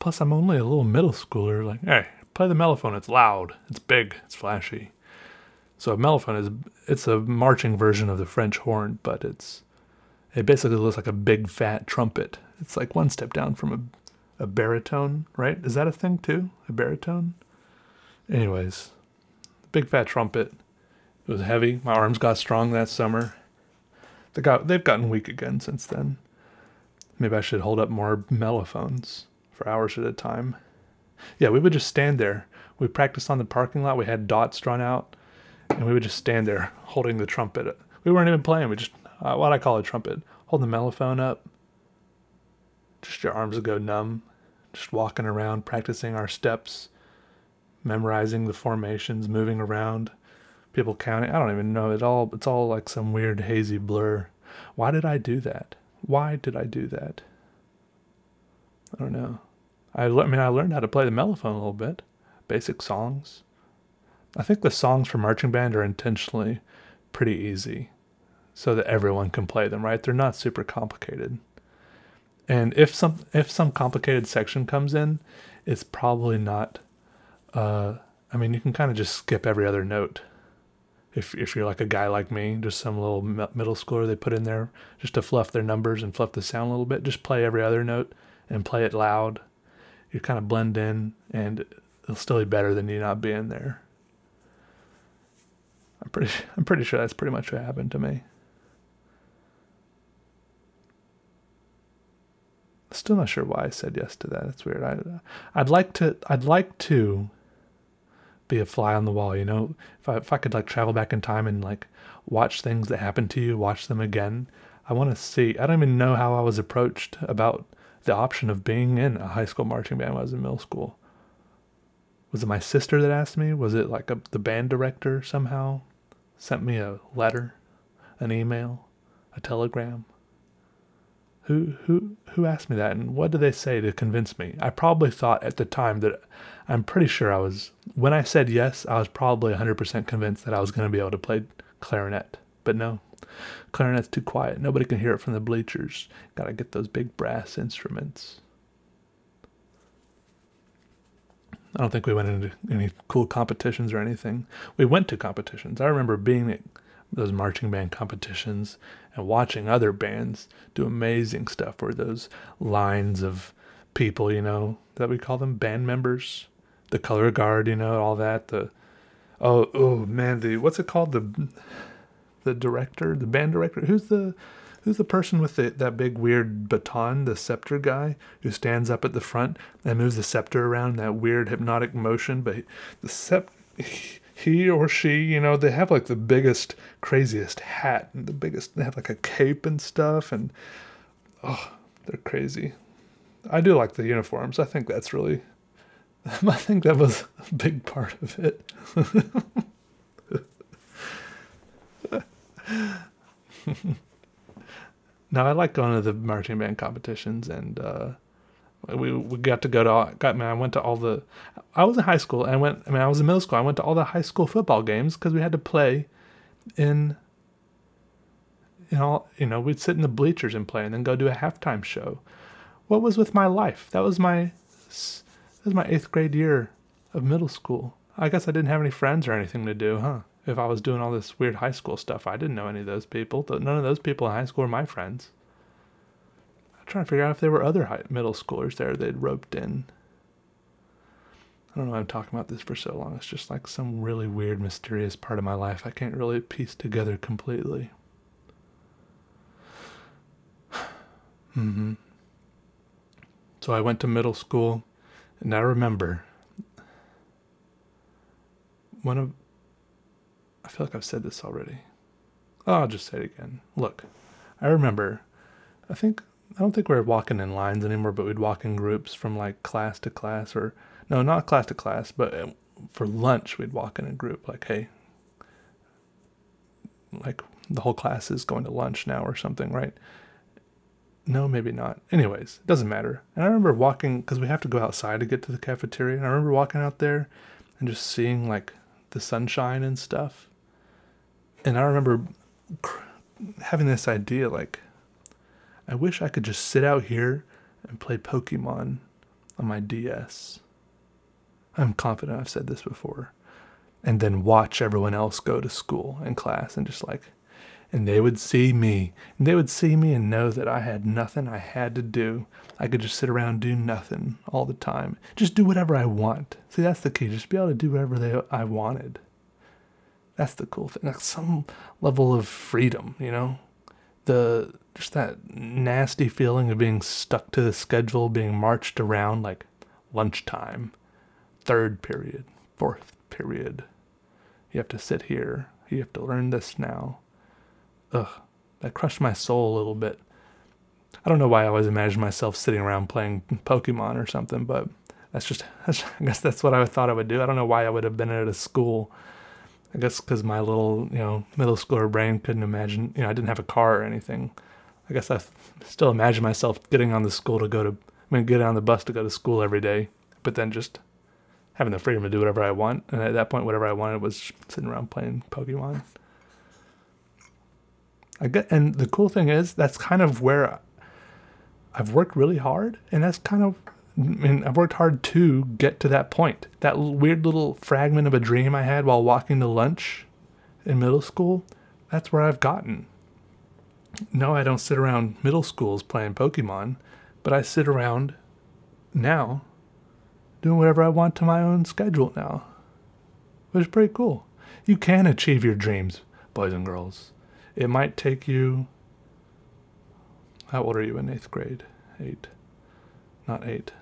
Plus, I'm only a little middle schooler. Like, hey, play the mellophone. It's loud. It's big. It's flashy. So a mellophone is it's a marching version of the French horn, but it's it basically looks like a big fat trumpet. It's like one step down from a a baritone, right? Is that a thing too? A baritone? Anyways, big fat trumpet. It was heavy. My arms got strong that summer. They got they've gotten weak again since then. Maybe I should hold up more mellophones for hours at a time. Yeah, we would just stand there. We practiced on the parking lot. We had dots drawn out, and we would just stand there holding the trumpet. We weren't even playing. We just uh, what I call a trumpet, hold the mellophone up. Just your arms would go numb. Just walking around, practicing our steps, memorizing the formations, moving around, people counting. I don't even know. It all it's all like some weird hazy blur. Why did I do that? Why did I do that? I don't know. I, I mean, I learned how to play the mellophone a little bit, basic songs. I think the songs for marching band are intentionally pretty easy so that everyone can play them, right? They're not super complicated. And if some if some complicated section comes in, it's probably not uh, I mean, you can kind of just skip every other note. If if you're like a guy like me, just some little middle schooler they put in there just to fluff their numbers and fluff the sound a little bit, just play every other note and play it loud you kind of blend in and it'll still be better than you not being there. I'm pretty [LAUGHS] I'm pretty sure that's pretty much what happened to me. Still not sure why I said yes to that. It's weird. I I'd like to I'd like to be a fly on the wall, you know? If I if I could like travel back in time and like watch things that happened to you, watch them again. I want to see. I don't even know how I was approached about the option of being in a high school marching band when I was in middle school. Was it my sister that asked me? Was it like a, the band director somehow sent me a letter, an email, a telegram? Who who who asked me that and what did they say to convince me? I probably thought at the time that I'm pretty sure I was when I said yes, I was probably 100% convinced that I was going to be able to play clarinet. But no, Clarinet's too quiet. Nobody can hear it from the bleachers. Got to get those big brass instruments. I don't think we went into any cool competitions or anything. We went to competitions. I remember being at those marching band competitions and watching other bands do amazing stuff where those lines of people, you know, that we call them band members, the color guard, you know, all that, the oh oh man, the what's it called? The the director, the band director. Who's the who's the person with the, that big weird baton, the scepter guy, who stands up at the front and moves the scepter around that weird hypnotic motion? But the scepter, [LAUGHS] he or she, you know, they have like the biggest, craziest hat and the biggest. They have like a cape and stuff, and oh, they're crazy. I do like the uniforms. I think that's really. [LAUGHS] I think that was a big part of it. [LAUGHS] now I like going to the marching band competitions, and uh, we we got to go to all, got man. I went to all the. I was in high school, and I went. I mean, I was in middle school. I went to all the high school football games because we had to play in. You know, you know, we'd sit in the bleachers and play, and then go do a halftime show. What was with my life? That was my. That was my eighth grade year of middle school. I guess I didn't have any friends or anything to do, huh? if I was doing all this weird high school stuff. I didn't know any of those people. None of those people in high school were my friends. I'm trying to figure out if there were other high, middle schoolers there they'd roped in. I don't know why I'm talking about this for so long. It's just like some really weird, mysterious part of my life I can't really piece together completely. [SIGHS] mm-hmm. So I went to middle school, and I remember one of I feel like I've said this already. Oh, I'll just say it again. Look, I remember, I think, I don't think we are walking in lines anymore, but we'd walk in groups from like class to class, or no, not class to class, but uh, for lunch, we'd walk in a group like, hey, like the whole class is going to lunch now or something, right? No, maybe not. Anyways, it doesn't matter. And I remember walking, because we have to go outside to get to the cafeteria, and I remember walking out there and just seeing like the sunshine and stuff and I remember having this idea like, I wish I could just sit out here and play Pokemon on my DS. I'm confident I've said this before. And then watch everyone else go to school and class and just like, and they would see me. And they would see me and know that I had nothing I had to do. I could just sit around do nothing all the time. Just do whatever I want. See, that's the key. Just be able to do whatever they, I wanted That's the cool thing. Like some level of freedom, you know? The just that nasty feeling of being stuck to the schedule, being marched around like lunchtime, third period, fourth period. You have to sit here. You have to learn this now. Ugh, that crushed my soul a little bit. I don't know why I always imagine myself sitting around playing Pokemon or something, but that's just, [LAUGHS] that's, I guess that's what I thought I would do. I don't know why I would have been at a school. I guess because my little, you know, middle schooler brain couldn't imagine, you know, I didn't have a car or anything. I guess I still imagine myself getting on the school to go to, I mean, getting on the bus to go to school every day, but then just having the freedom to do whatever I want. And at that point, whatever I wanted was sitting around playing Pokemon. I get, and the cool thing is that's kind of where I've worked really hard, and that's kind of, I mean, I've worked hard to get to that point. That weird little fragment of a dream I had while walking to lunch in middle school, that's where I've gotten. No, I don't sit around middle schools playing Pokemon, but I sit around now doing whatever I want to my own schedule now, which is pretty cool. You can achieve your dreams, boys and girls. It might take you. How old are you in eighth grade? Eight. Not eight.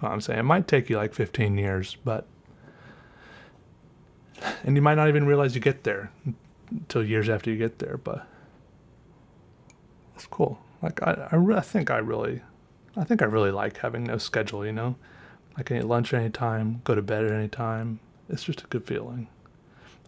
Well, I'm saying it might take you like 15 years, but. And you might not even realize you get there until years after you get there, but. It's cool. Like, I, I, I think I really. I think I really like having no schedule, you know? I can eat lunch anytime, go to bed at any time. It's just a good feeling.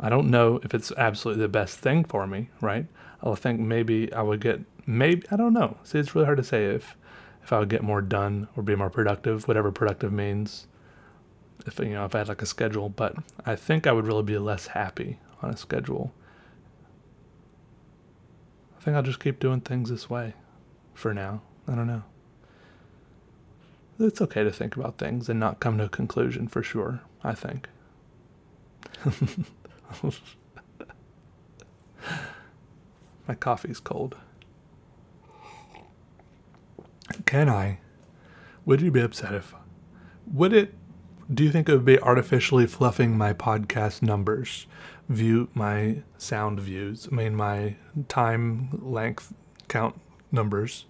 I don't know if it's absolutely the best thing for me, right? I think maybe I would get maybe I don't know. See, it's really hard to say if if I would get more done or be more productive, whatever productive means. If you know, if I had like a schedule, but I think I would really be less happy on a schedule. I think I'll just keep doing things this way for now. I don't know. It's okay to think about things and not come to a conclusion for sure, I think. [LAUGHS] My coffee's cold. Can I? Would you be upset if. Would it. Do you think it would be artificially fluffing my podcast numbers, view my sound views, I mean, my time length count numbers,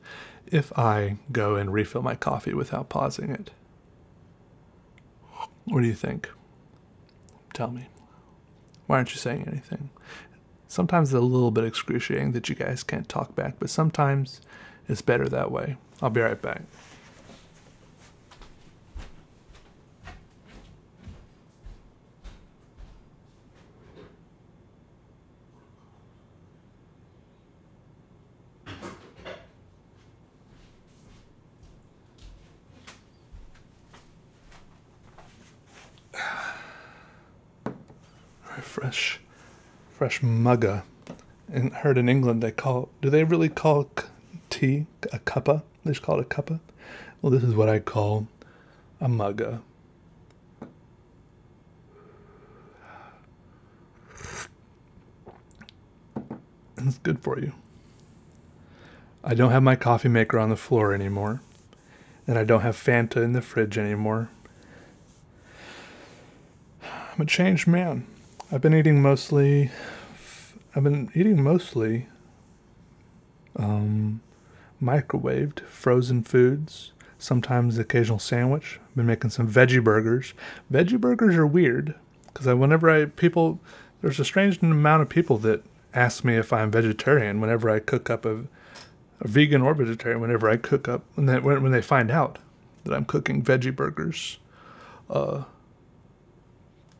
if I go and refill my coffee without pausing it? What do you think? Tell me. Why aren't you saying anything? Sometimes it's a little bit excruciating that you guys can't talk back, but sometimes it's better that way. I'll be right back. fresh, fresh mugga. And heard in England they call. Do they really call tea a cuppa? They just call it a cuppa. Well, this is what I call a mugga. It's good for you. I don't have my coffee maker on the floor anymore. And I don't have Fanta in the fridge anymore. I'm a changed man. I've been eating mostly. I've been eating mostly um, microwaved frozen foods. Sometimes the occasional sandwich. I've been making some veggie burgers. Veggie burgers are weird because I, whenever I people, there's a strange amount of people that ask me if I'm vegetarian whenever I cook up a, a vegan or vegetarian. Whenever I cook up, and then when, when they find out that I'm cooking veggie burgers, uh,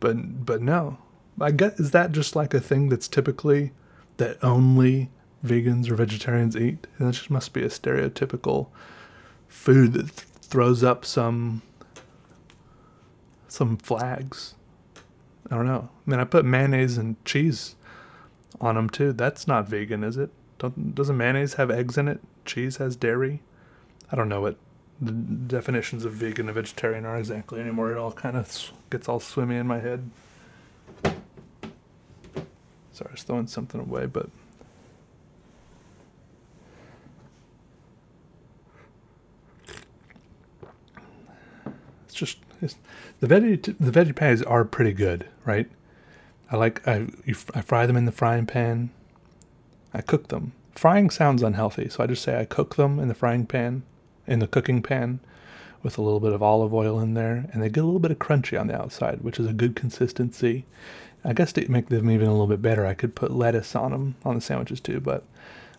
but but no, I get is that just like a thing that's typically that only vegans or vegetarians eat? And that just must be a stereotypical food that th- throws up some some flags. I don't know. I mean, I put mayonnaise and cheese on them too. That's not vegan, is it? Don't, doesn't mayonnaise have eggs in it? Cheese has dairy. I don't know what the definitions of vegan and vegetarian are exactly anymore. It all kind of gets all swimmy in my head. Sorry, I was throwing something away, but. It's just it's, the veggie the veggie patties are pretty good, right? I like I I fry them in the frying pan. I cook them. Frying sounds unhealthy, so I just say I cook them in the frying pan, in the cooking pan, with a little bit of olive oil in there, and they get a little bit of crunchy on the outside, which is a good consistency. I guess to make them even a little bit better, I could put lettuce on them on the sandwiches too. But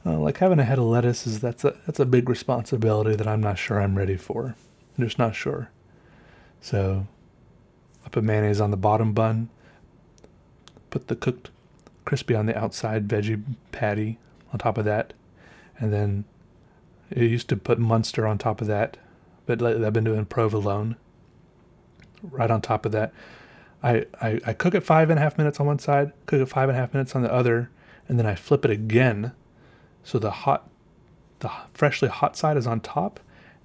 uh, like having a head of lettuce is that's a that's a big responsibility that I'm not sure I'm ready for. I'm just not sure. So I put mayonnaise on the bottom bun, put the cooked crispy on the outside veggie patty on top of that, and then I used to put Munster on top of that, but lately I've been doing provolone right on top of that. I, I, I cook it five and a half minutes on one side, cook it five and a half minutes on the other, and then I flip it again so the hot the freshly hot side is on top,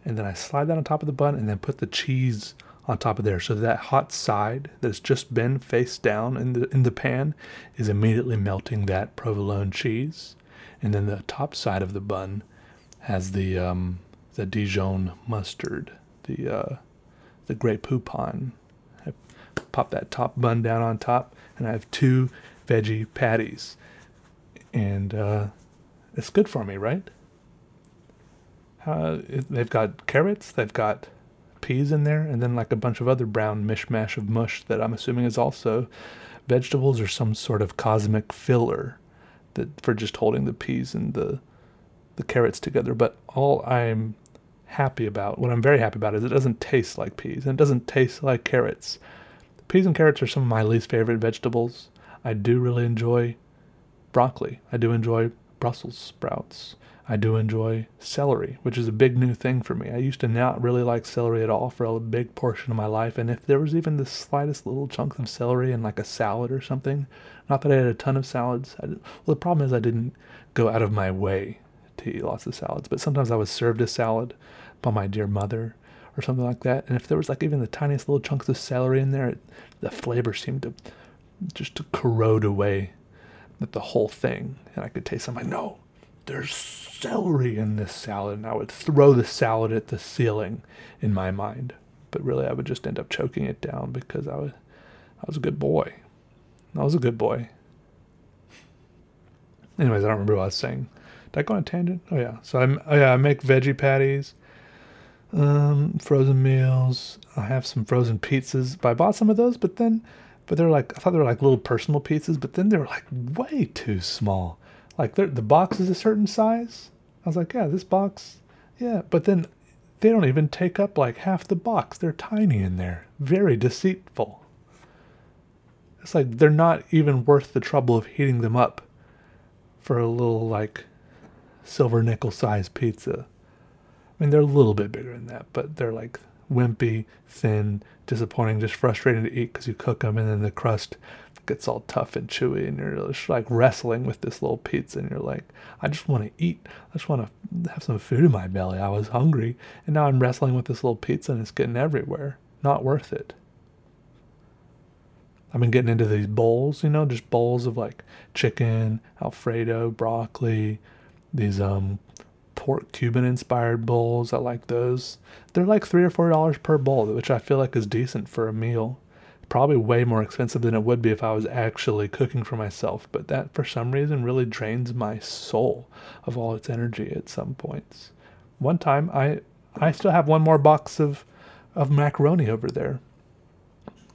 and then I slide that on top of the bun and then put the cheese on top of there. So that hot side that's just been face down in the in the pan is immediately melting that provolone cheese, and then the top side of the bun has the um, the Dijon mustard, the uh, the Grey Poupon. Pop that top bun down on top, and I have two veggie patties, and uh, it's good for me, right? Uh, they've got carrots, they've got peas in there, and then like a bunch of other brown mishmash of mush that I'm assuming is also vegetables or some sort of cosmic filler that for just holding the peas and the the carrots together. But all I'm happy about, what I'm very happy about, is it doesn't taste like peas and it doesn't taste like carrots. Peas and carrots are some of my least favorite vegetables. I do really enjoy broccoli. I do enjoy Brussels sprouts. I do enjoy celery, which is a big new thing for me. I used to not really like celery at all for a big portion of my life, and if there was even the slightest little chunk of celery in like a salad or something, not that I had a ton of salads. Well, the problem is I didn't go out of my way to eat lots of salads, but sometimes I was served a salad by my dear mother or something like that, and if there was like even the tiniest little chunks of celery in there, it, the flavor seemed to just to corrode away the whole thing, and I could taste. I'm like, no, there's celery in this salad. And I would throw the salad at the ceiling in my mind. But really, I would just end up choking it down because I was, I was a good boy. I was a good boy. Anyways, I don't remember what I was saying. Did I go on a tangent? Oh yeah. So I'm oh yeah, I make veggie patties, um, frozen meals. I have some frozen pizzas. But I bought some of those, but then, but they're like I thought they were like little personal pizzas, but then they were like way too small. Like the box is a certain size. I was like, yeah, this box, yeah. But then they don't even take up like half the box. They're tiny in there. Very deceitful. It's like they're not even worth the trouble of heating them up for a little like silver nickel size pizza. I mean, they're a little bit bigger than that, but they're like wimpy, thin, disappointing, just frustrating to eat because you cook them and then the crust gets all tough and chewy and you're just like wrestling with this little pizza and you're like i just want to eat. I just want to have some food in my belly. I was hungry and now i'm wrestling with this little pizza and it's getting everywhere. Not worth it. I've been getting into these bowls you know just bowls of like chicken alfredo broccoli these um pork cuban inspired bowls i like those they're like three or four dollars per bowl which i feel like is decent for a meal probably way more expensive than it would be if I was actually cooking for myself. But that, for some reason, really drains my soul of all its energy at some points. One time, I I still have one more box of of macaroni over there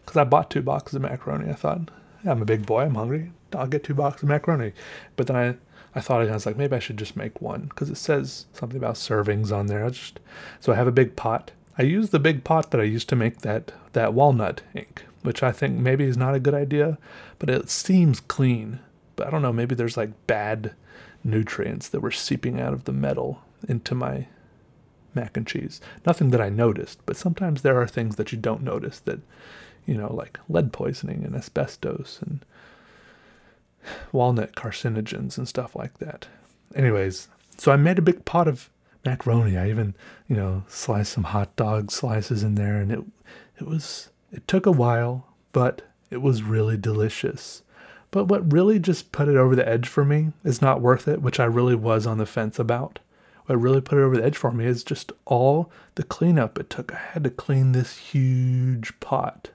because I bought two boxes of macaroni. I thought, yeah, I'm a big boy, I'm hungry, I'll get two boxes of macaroni. But then I I thought I was like, maybe I should just make one because it says something about servings on there. I just so I have a big pot. I use the big pot that I used to make that that walnut ink which I think maybe is not a good idea, but it seems clean. But I don't know, maybe there's like bad nutrients that were seeping out of the metal into my mac and cheese. Nothing that I noticed, but sometimes there are things that you don't notice that, you know, like lead poisoning and asbestos and walnut carcinogens and stuff like that. Anyways, so I made a big pot of macaroni. I even, you know, sliced some hot dog slices in there and it it was it took a while, but it was really delicious. But what really just put it over the edge for me is not worth it, which I really was on the fence about. What really put it over the edge for me is just all the cleanup it took. I had to clean this huge pot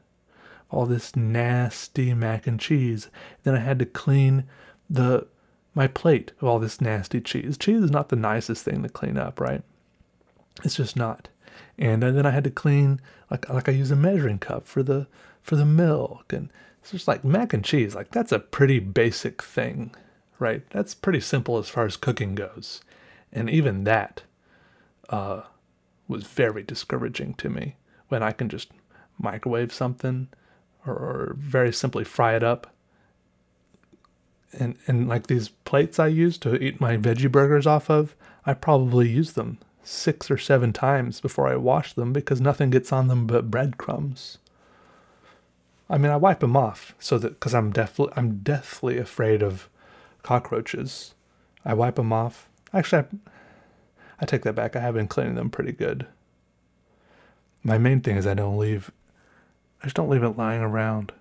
all this nasty mac and cheese. Then I had to clean the my plate of all this nasty cheese. Cheese is not the nicest thing to clean up, right? It's just not. And then I had to clean like like I use a measuring cup for the for the milk and it's just like mac and cheese. Like that's a pretty basic thing, right? That's pretty simple as far as cooking goes. And even that uh, was very discouraging to me when I can just microwave something or, or very simply fry it up and and like these plates I use to eat my veggie burgers off of, I probably use them six or seven times before I wash them because nothing gets on them but breadcrumbs. I mean, I wipe them off so that because I'm deathly I'm deathly afraid of cockroaches. I wipe them off. Actually, I, I take that back. I have been cleaning them pretty good. My main thing is I don't leave. I just don't leave it lying around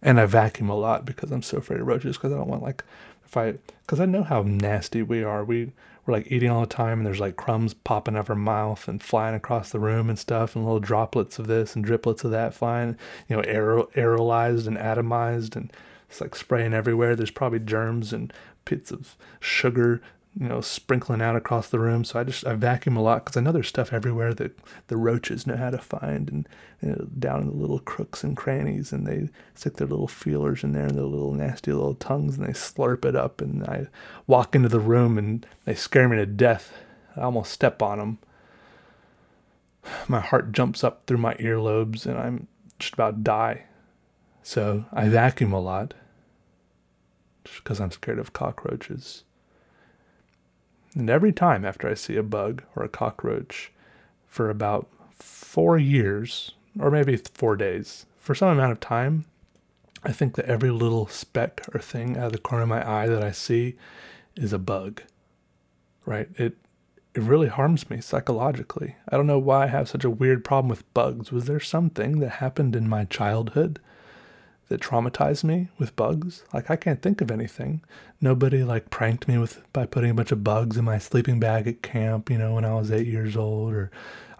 and I vacuum a lot because I'm so afraid of roaches because I don't want like if I because I know how nasty we are. We we're like eating all the time and there's like crumbs popping out of our mouth and flying across the room and stuff and little droplets of this and driplets of that flying, you know, aer- aerolized and atomized and it's like spraying everywhere. There's probably germs and bits of sugar you know, sprinkling out across the room. So I just I vacuum a lot because I know there's stuff everywhere that the roaches know how to find and you know, down in the little crooks and crannies, and they stick their little feelers in there and their little nasty little tongues, and they slurp it up. And I walk into the room and they scare me to death. I almost step on them. My heart jumps up through my earlobes, and I'm just about to die. So I vacuum a lot, just because I'm scared of cockroaches. And every time after I see a bug or a cockroach for about four years, or maybe four days, for some amount of time, I think that every little speck or thing out of the corner of my eye that I see is a bug. Right? It it really harms me psychologically. I don't know why I have such a weird problem with bugs. Was there something that happened in my childhood that traumatized me with bugs. Like I can't think of anything. Nobody like pranked me with by putting a bunch of bugs in my sleeping bag at camp, you know, when I was 8 years old or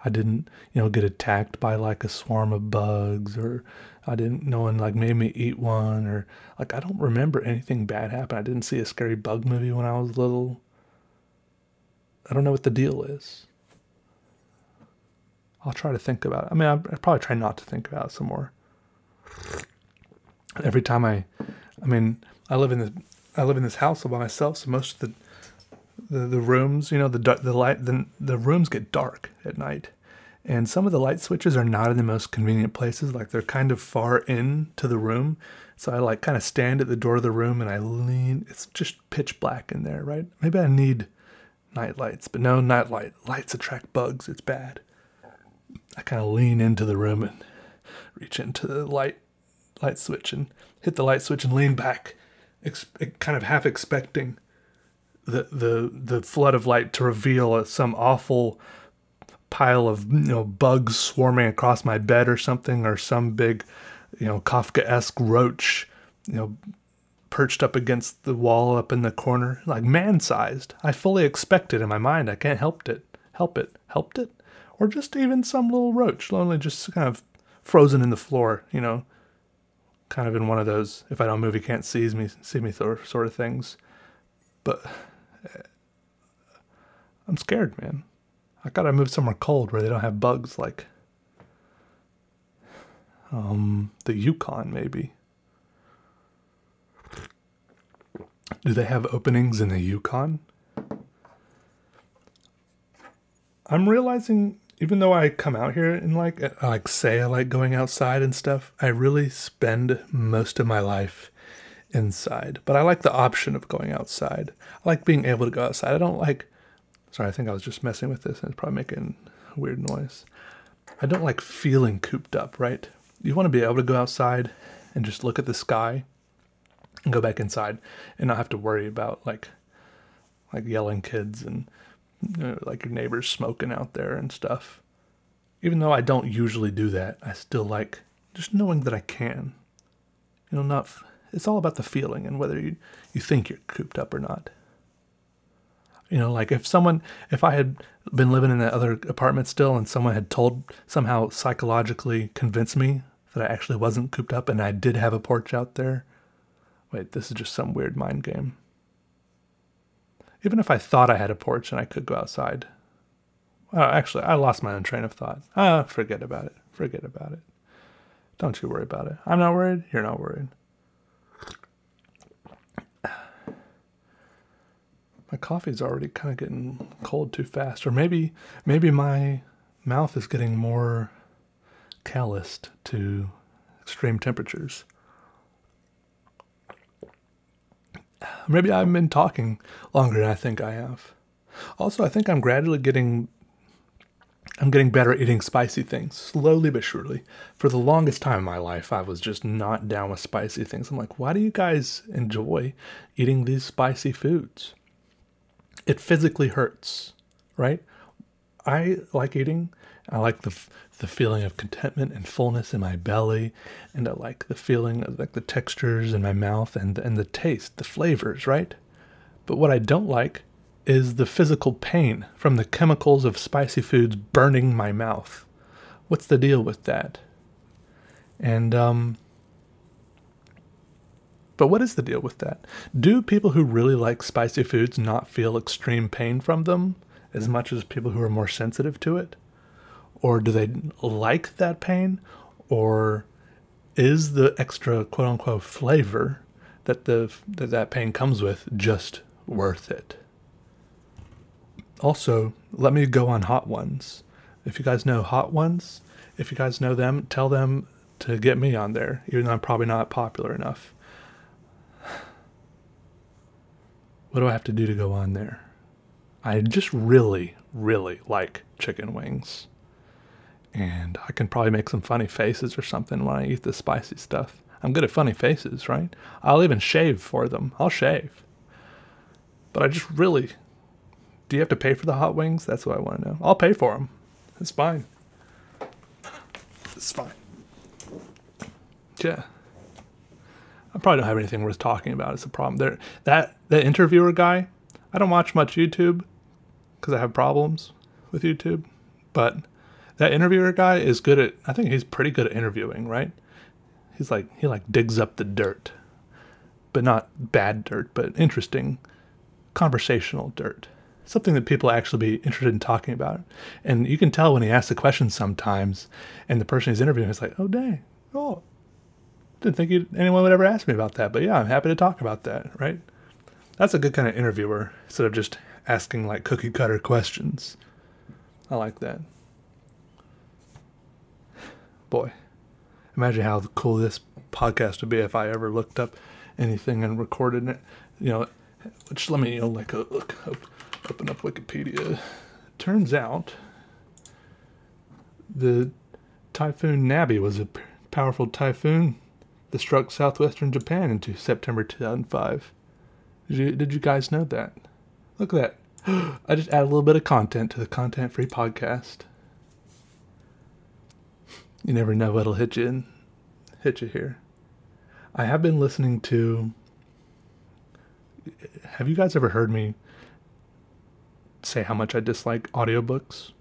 I didn't, you know, get attacked by like a swarm of bugs or I didn't no one like made me eat one or like I don't remember anything bad happen. I didn't see a scary bug movie when I was little. I don't know what the deal is. I'll try to think about it. I mean, I'll probably try not to think about it some more every time I, I mean, I live in this, I live in this house all by myself, so most of the, the, the rooms, you know, the the light, the the rooms get dark at night, and some of the light switches are not in the most convenient places. Like they're kind of far in to the room, so I like kind of stand at the door of the room and I lean. It's just pitch black in there, right? Maybe I need night lights, but no night light. Lights attract bugs. It's bad. I kind of lean into the room and reach into the light light switch and hit the light switch and lean back, ex- kind of half expecting the the the flood of light to reveal some awful pile of you know bugs swarming across my bed or something, or some big you know Kafka-esque roach, you know perched up against the wall up in the corner, like man-sized. I fully expect it in my mind. I can't help it, help it, helped it, or just even some little roach, only just kind of frozen in the floor, you know, kind of in one of those if I don't move, he can't see me, see me sort of things. But eh, I'm scared, man. I gotta move somewhere cold where they don't have bugs like um, the Yukon, maybe. Do they have openings in the Yukon? I'm realizing even though I come out here and like I like say I like going outside and stuff, I really spend most of my life inside. But I like the option of going outside. I like being able to go outside. I don't like sorry, I think I was just messing with this and it's probably making a weird noise. I don't like feeling cooped up, right? You want to be able to go outside and just look at the sky and go back inside and not have to worry about like like yelling kids and you know, like your neighbors smoking out there and stuff. Even though I don't usually do that, I still like just knowing that I can. You know, not it's all about the feeling and whether you you think you're cooped up or not. You know, like if someone, if I had been living in that other apartment still and someone had told, somehow psychologically convinced me that I actually wasn't cooped up and I did have a porch out there. Wait, this is just some weird mind game. Even if I thought I had a porch and I could go outside. Well, actually, I lost my own train of thought. Ah, forget about it. Forget about it. Don't you worry about it. I'm not worried. You're not worried. My coffee's already kind of getting cold too fast, or maybe maybe my mouth is getting more calloused to extreme temperatures. Maybe I've been talking longer than I think I have. Also, I think I'm gradually getting I'm getting better at eating spicy things, slowly but surely. For the longest time in my life, I was just not down with spicy things. I'm like, why do you guys enjoy eating these spicy foods? It physically hurts, right? I like eating. I like the the feeling of contentment and fullness in my belly, and I like the feeling of like the textures in my mouth and and the taste, the flavors, right? But what I don't like is the physical pain from the chemicals of spicy foods burning my mouth. What's the deal with that? And um but what is the deal with that? Do people who really like spicy foods not feel extreme pain from them as much as people who are more sensitive to it? Or do they like that pain? Or is the extra quote unquote flavor that the that, that pain comes with just worth it? Also, let me go on Hot Ones. If you guys know Hot Ones, if you guys know them, tell them to get me on there, even though I'm probably not popular enough. [SIGHS] What do I have to do to go on there? I just really, really like chicken wings. And I can probably make some funny faces or something when I eat the spicy stuff. I'm good at funny faces, right? I'll even shave for them. I'll shave. But I just really do you have to pay for the hot wings? That's what I want to know. I'll pay for them. It's fine. It's fine. Yeah. I probably don't have anything worth talking about. It's a problem. There, that that interviewer guy. I don't watch much YouTube because I have problems with YouTube. But that interviewer guy is good at. I think he's pretty good at interviewing, right? He's like he like digs up the dirt, but not bad dirt, but interesting, conversational dirt something that people actually be interested in talking about. And you can tell when he asks a question sometimes, and the person he's interviewing is like, "Oh dang, oh, didn't think anyone would ever ask me about that." But yeah, I'm happy to talk about that. Right? That's a good kind of interviewer instead of just asking like cookie cutter questions. I like that. Boy, imagine how cool this podcast would be if I ever looked up anything and recorded it. You know, just let me you know like a look up open up Wikipedia. Turns out the Typhoon Nabi was a powerful typhoon that struck southwestern Japan into September 2005. Did you, did you guys know that? Look at that. [GASPS] I just add a little bit of content to the content free podcast. You never know what'll hit you in, hit you here. I have been listening to. Have you guys ever heard me say how much I dislike audiobooks.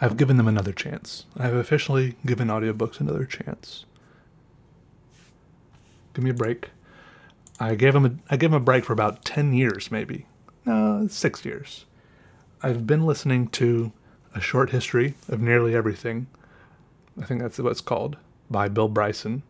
I've given them another chance. I've officially given audiobooks another chance. Give me a break. I gave them a, I gave them a break for about 10 years maybe. No, 6 years. I've been listening to A Short History of Nearly Everything. I think that's what it's called by Bill Bryson,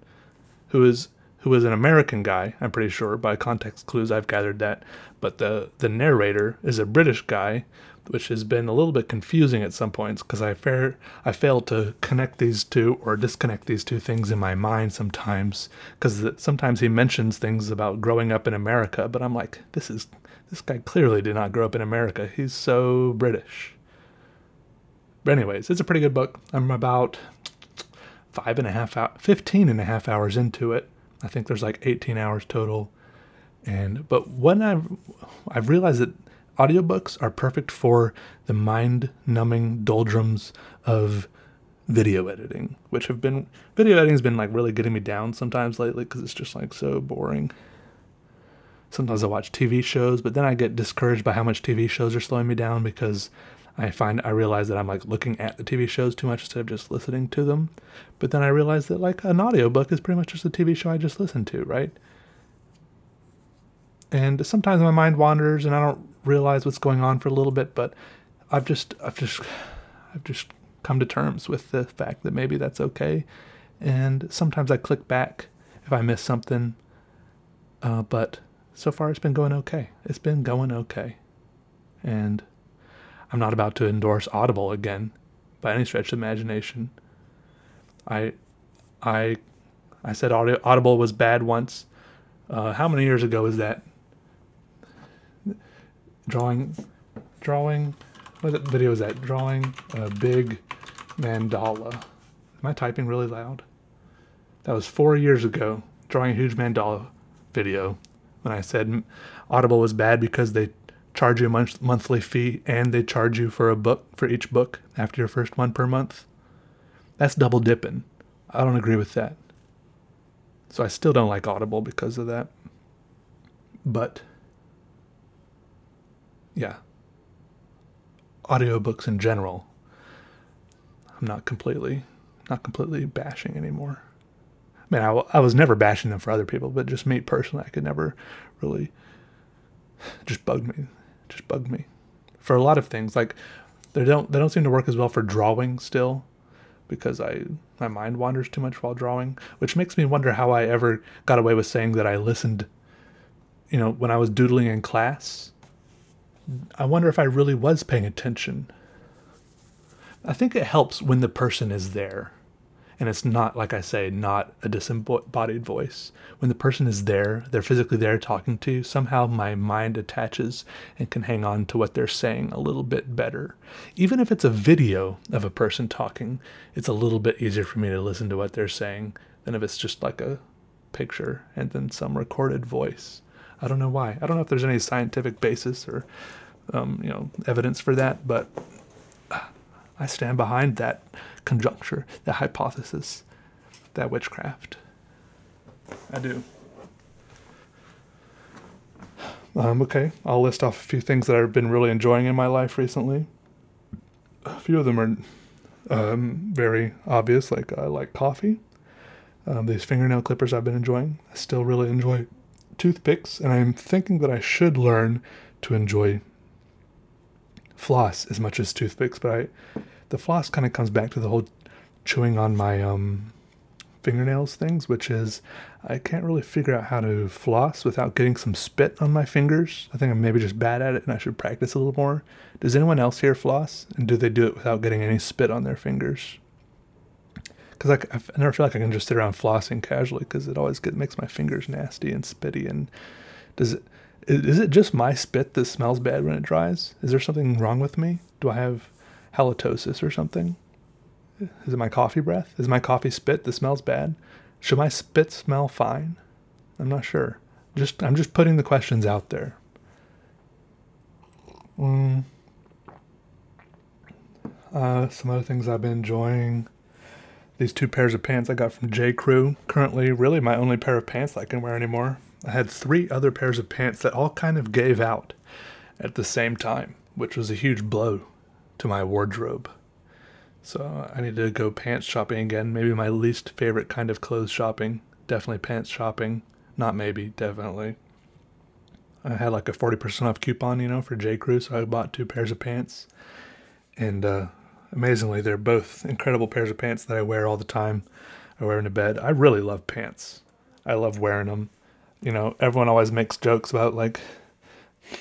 who is who is an American guy, I'm pretty sure. By context clues, I've gathered that. But the, the narrator is a British guy, which has been a little bit confusing at some points because I, fair, I fail to connect these two or disconnect these two things in my mind sometimes. Because sometimes he mentions things about growing up in America, but I'm like, this is this guy clearly did not grow up in America. He's so British. But anyways, it's a pretty good book. I'm about five and a half out, 15 and a half hours into it. I think there's like 18 hours total. And but when I've I've realized that audiobooks are perfect for the mind-numbing doldrums of video editing, which have been video editing has been like really getting me down sometimes lately because it's just like so boring. Sometimes I watch TV shows, but then I get discouraged by how much TV shows are slowing me down because I find I realize that I'm like looking at the TV shows too much instead of just listening to them. But then I realize that like an audiobook is pretty much just a TV show I just listened to, right? And sometimes my mind wanders and I don't realize what's going on for a little bit, but I've just I've just I've just come to terms with the fact that maybe that's okay. And sometimes I click back if I miss something. Uh, but so far it's been going okay. It's been going okay. And I'm not about to endorse Audible again by any stretch of imagination. I I I said Audible was bad once. Uh, how many years ago was that? Drawing, drawing. What video is that? Drawing a big mandala. Am I typing really loud? That was four years ago. Drawing a huge mandala video when I said Audible was bad because they charge you a month, monthly fee and they charge you for a book for each book after your first one per month. That's double dipping. I don't agree with that. So I still don't like Audible because of that. But yeah. Audiobooks in general. I'm not completely not completely bashing anymore. I mean, I, I was never bashing them for other people, but just me personally, I could never really just bug me just bugged me for a lot of things. Like they don't they don't seem to work as well for drawing still because I my mind wanders too much while drawing, which makes me wonder how I ever got away with saying that I listened. You know, when I was doodling in class, I wonder if I really was paying attention. I think it helps when the person is there and it's not like I say, not a disembodied voice. When the person is there, they're physically there talking to you, somehow my mind attaches and can hang on to what they're saying a little bit better. Even if it's a video of a person talking, it's a little bit easier for me to listen to what they're saying than if it's just like a picture and then some recorded voice. I don't know why. I don't know if there's any scientific basis or um, you know evidence for that, but I stand behind that conjuncture, that hypothesis, that witchcraft. I do. Um, okay, I'll list off a few things that I've been really enjoying in my life recently. A few of them are um, very obvious, like I like coffee. Um, these fingernail clippers I've been enjoying. I still really enjoy toothpicks, and I'm thinking that I should learn to enjoy floss as much as toothpicks, but I the floss kind of comes back to the whole chewing on my um, fingernails things, which is I can't really figure out how to floss without getting some spit on my fingers. I think I'm maybe just bad at it and I should practice a little more. Does anyone else here floss? And do they do it without getting any spit on their fingers? Because I, I never feel like I can just sit around flossing casually because it always get, makes my fingers nasty and spitty. And does it, is it just my spit that smells bad when it dries? Is there something wrong with me? Do I have halitosis or something? Is it my coffee breath? Is my coffee spit that smells bad? Should my spit smell fine? I'm not sure. Just I'm just putting the questions out there. Mm. Uh, some other things I've been enjoying. These two pairs of pants I got from J. Crew. Currently, really my only pair of pants I can wear anymore. I had three other pairs of pants that all kind of gave out at the same time, which was a huge blow to my wardrobe. So I need to go pants shopping again. Maybe my least favorite kind of clothes shopping. Definitely pants shopping. Not maybe, definitely. I had like a 40% off coupon, you know, for J. Crew, so I bought two pairs of pants. And uh, amazingly, they're both incredible pairs of pants that I wear all the time. I wear into bed. I really love pants. I love wearing them. You know, everyone always makes jokes about like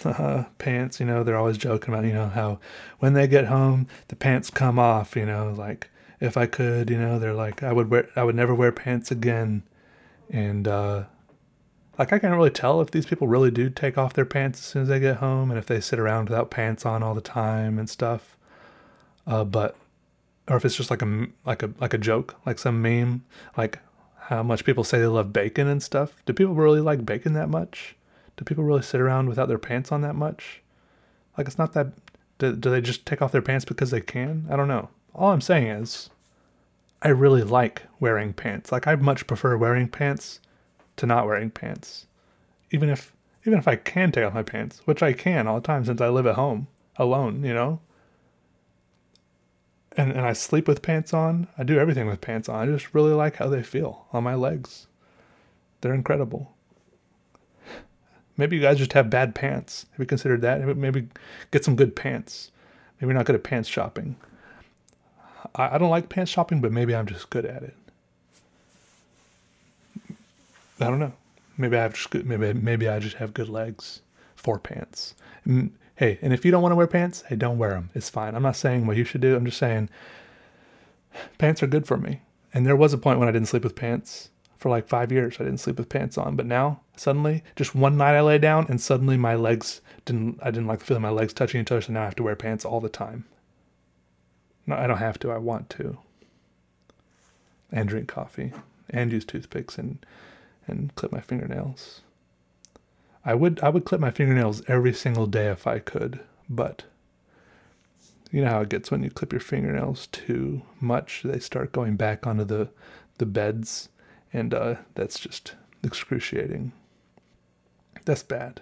uh, pants. You know, they're always joking about, you know, how when they get home, the pants come off. You know, like if I could, you know, they're like, I would wear, I would never wear pants again. And uh, like, I can't really tell if these people really do take off their pants as soon as they get home, and if they sit around without pants on all the time and stuff. Uh, but or if it's just like a like a like a joke, like some meme, like how much people say they love bacon and stuff. Do people really like bacon that much? Do people really sit around without their pants on that much? Like, it's not that. Do, do they just take off their pants because they can? I don't know. All I'm saying is, I really like wearing pants. Like, I much prefer wearing pants to not wearing pants. Even if even if I can take off my pants, which I can all the time since I live at home alone, you know? and, and I sleep with pants on. I do everything with pants on. I just really like how they feel on my legs. They're incredible. Maybe you guys just have bad pants. Have you considered that? Maybe get some good pants. Maybe not good at pants shopping. I, I don't like pants shopping, but maybe I'm just good at it. I don't know. Maybe I have just good, maybe maybe I just have good legs for pants. Hey, and if you don't want to wear pants, hey, don't wear them. It's fine. I'm not saying what you should do. I'm just saying pants are good for me. And there was a point when I didn't sleep with pants for like five years. I didn't sleep with pants on, but now suddenly, just one night I lay down and suddenly my legs didn't. I didn't like the feeling of my legs touching each other, so now I have to wear pants all the time. No, I don't have to. I want to. And drink coffee, and use toothpicks, and and clip my fingernails. I would I would clip my fingernails every single day if I could, but you know how it gets when you clip your fingernails too much, they start going back onto the the beds and uh, that's just excruciating. That's bad.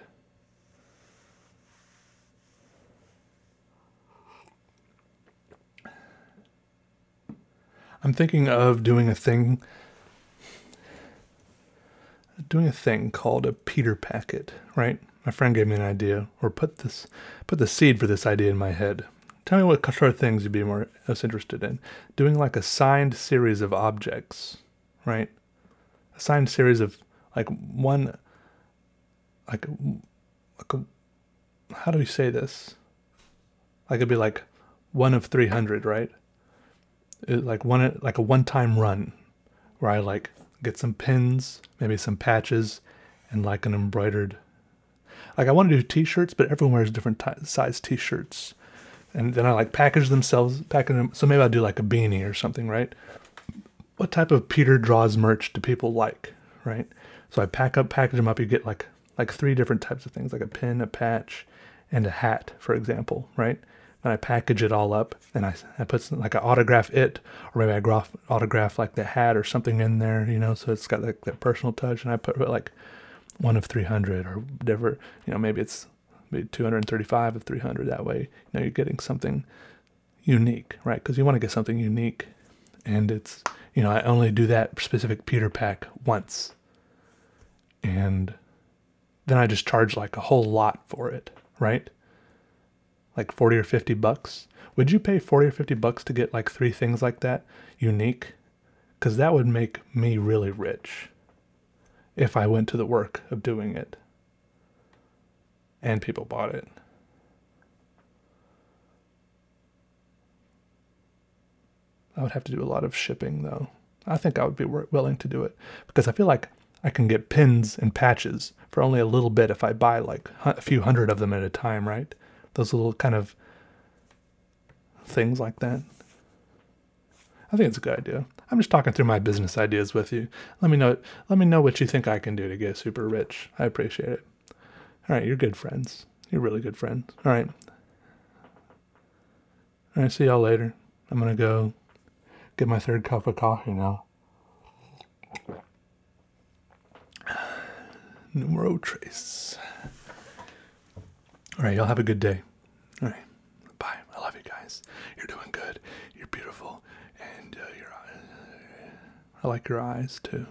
I'm thinking of doing a thing doing a thing called a Peter packet, right? My friend gave me an idea, or put this, put the seed for this idea in my head. Tell me what sort of things you'd be more interested in. Doing like a signed series of objects, right? A signed series of like one, like, like a, how do we say this? Like it'd be like one of three hundred, right? It, like one like a one-time run, where I like get some pins, maybe some patches, and like an embroidered. Like I want to do T-shirts, but everyone wears different t- size T-shirts, and then I like package themselves, package them. So maybe I'll do like a beanie or something, right? What type of Peter Draws merch do people like, right? So I pack up, package them up. You get like like three different types of things, like a pin, a patch, and a hat, for example, right? and I package it all up and I, I put some, like I autograph it or maybe I graph, autograph like the hat or something in there, you know, so it's got like that personal touch and I put like one of 300 or whatever, you know, maybe it's maybe 235 of 300 that way, you know, you're getting something unique, right? Because you want to get something unique and it's, you know, I only do that specific Peter pack once and then I just charge like a whole lot for it, right? like 40 or 50 bucks. Would you pay 40 or 50 bucks to get like three things like that unique? Because that would make me really rich if I went to the work of doing it and people bought it. I would have to do a lot of shipping though. I think I would be willing to do it because I feel like I can get pins and patches for only a little bit if I buy like a few hundred of them at a time, right? those little kind of things like that. I think it's a good idea. I'm just talking through my business ideas with you. Let me know. Let me know what you think I can do to get super rich. I appreciate it. All right, you're good friends. You're really good friends. All right. All right. See y'all later. I'm gonna go get my third cup of coffee now. Numero tres. All right, y'all have a good day. All right. Bye. I love you guys. You're doing good. You're beautiful. And uh, your. I like your eyes too.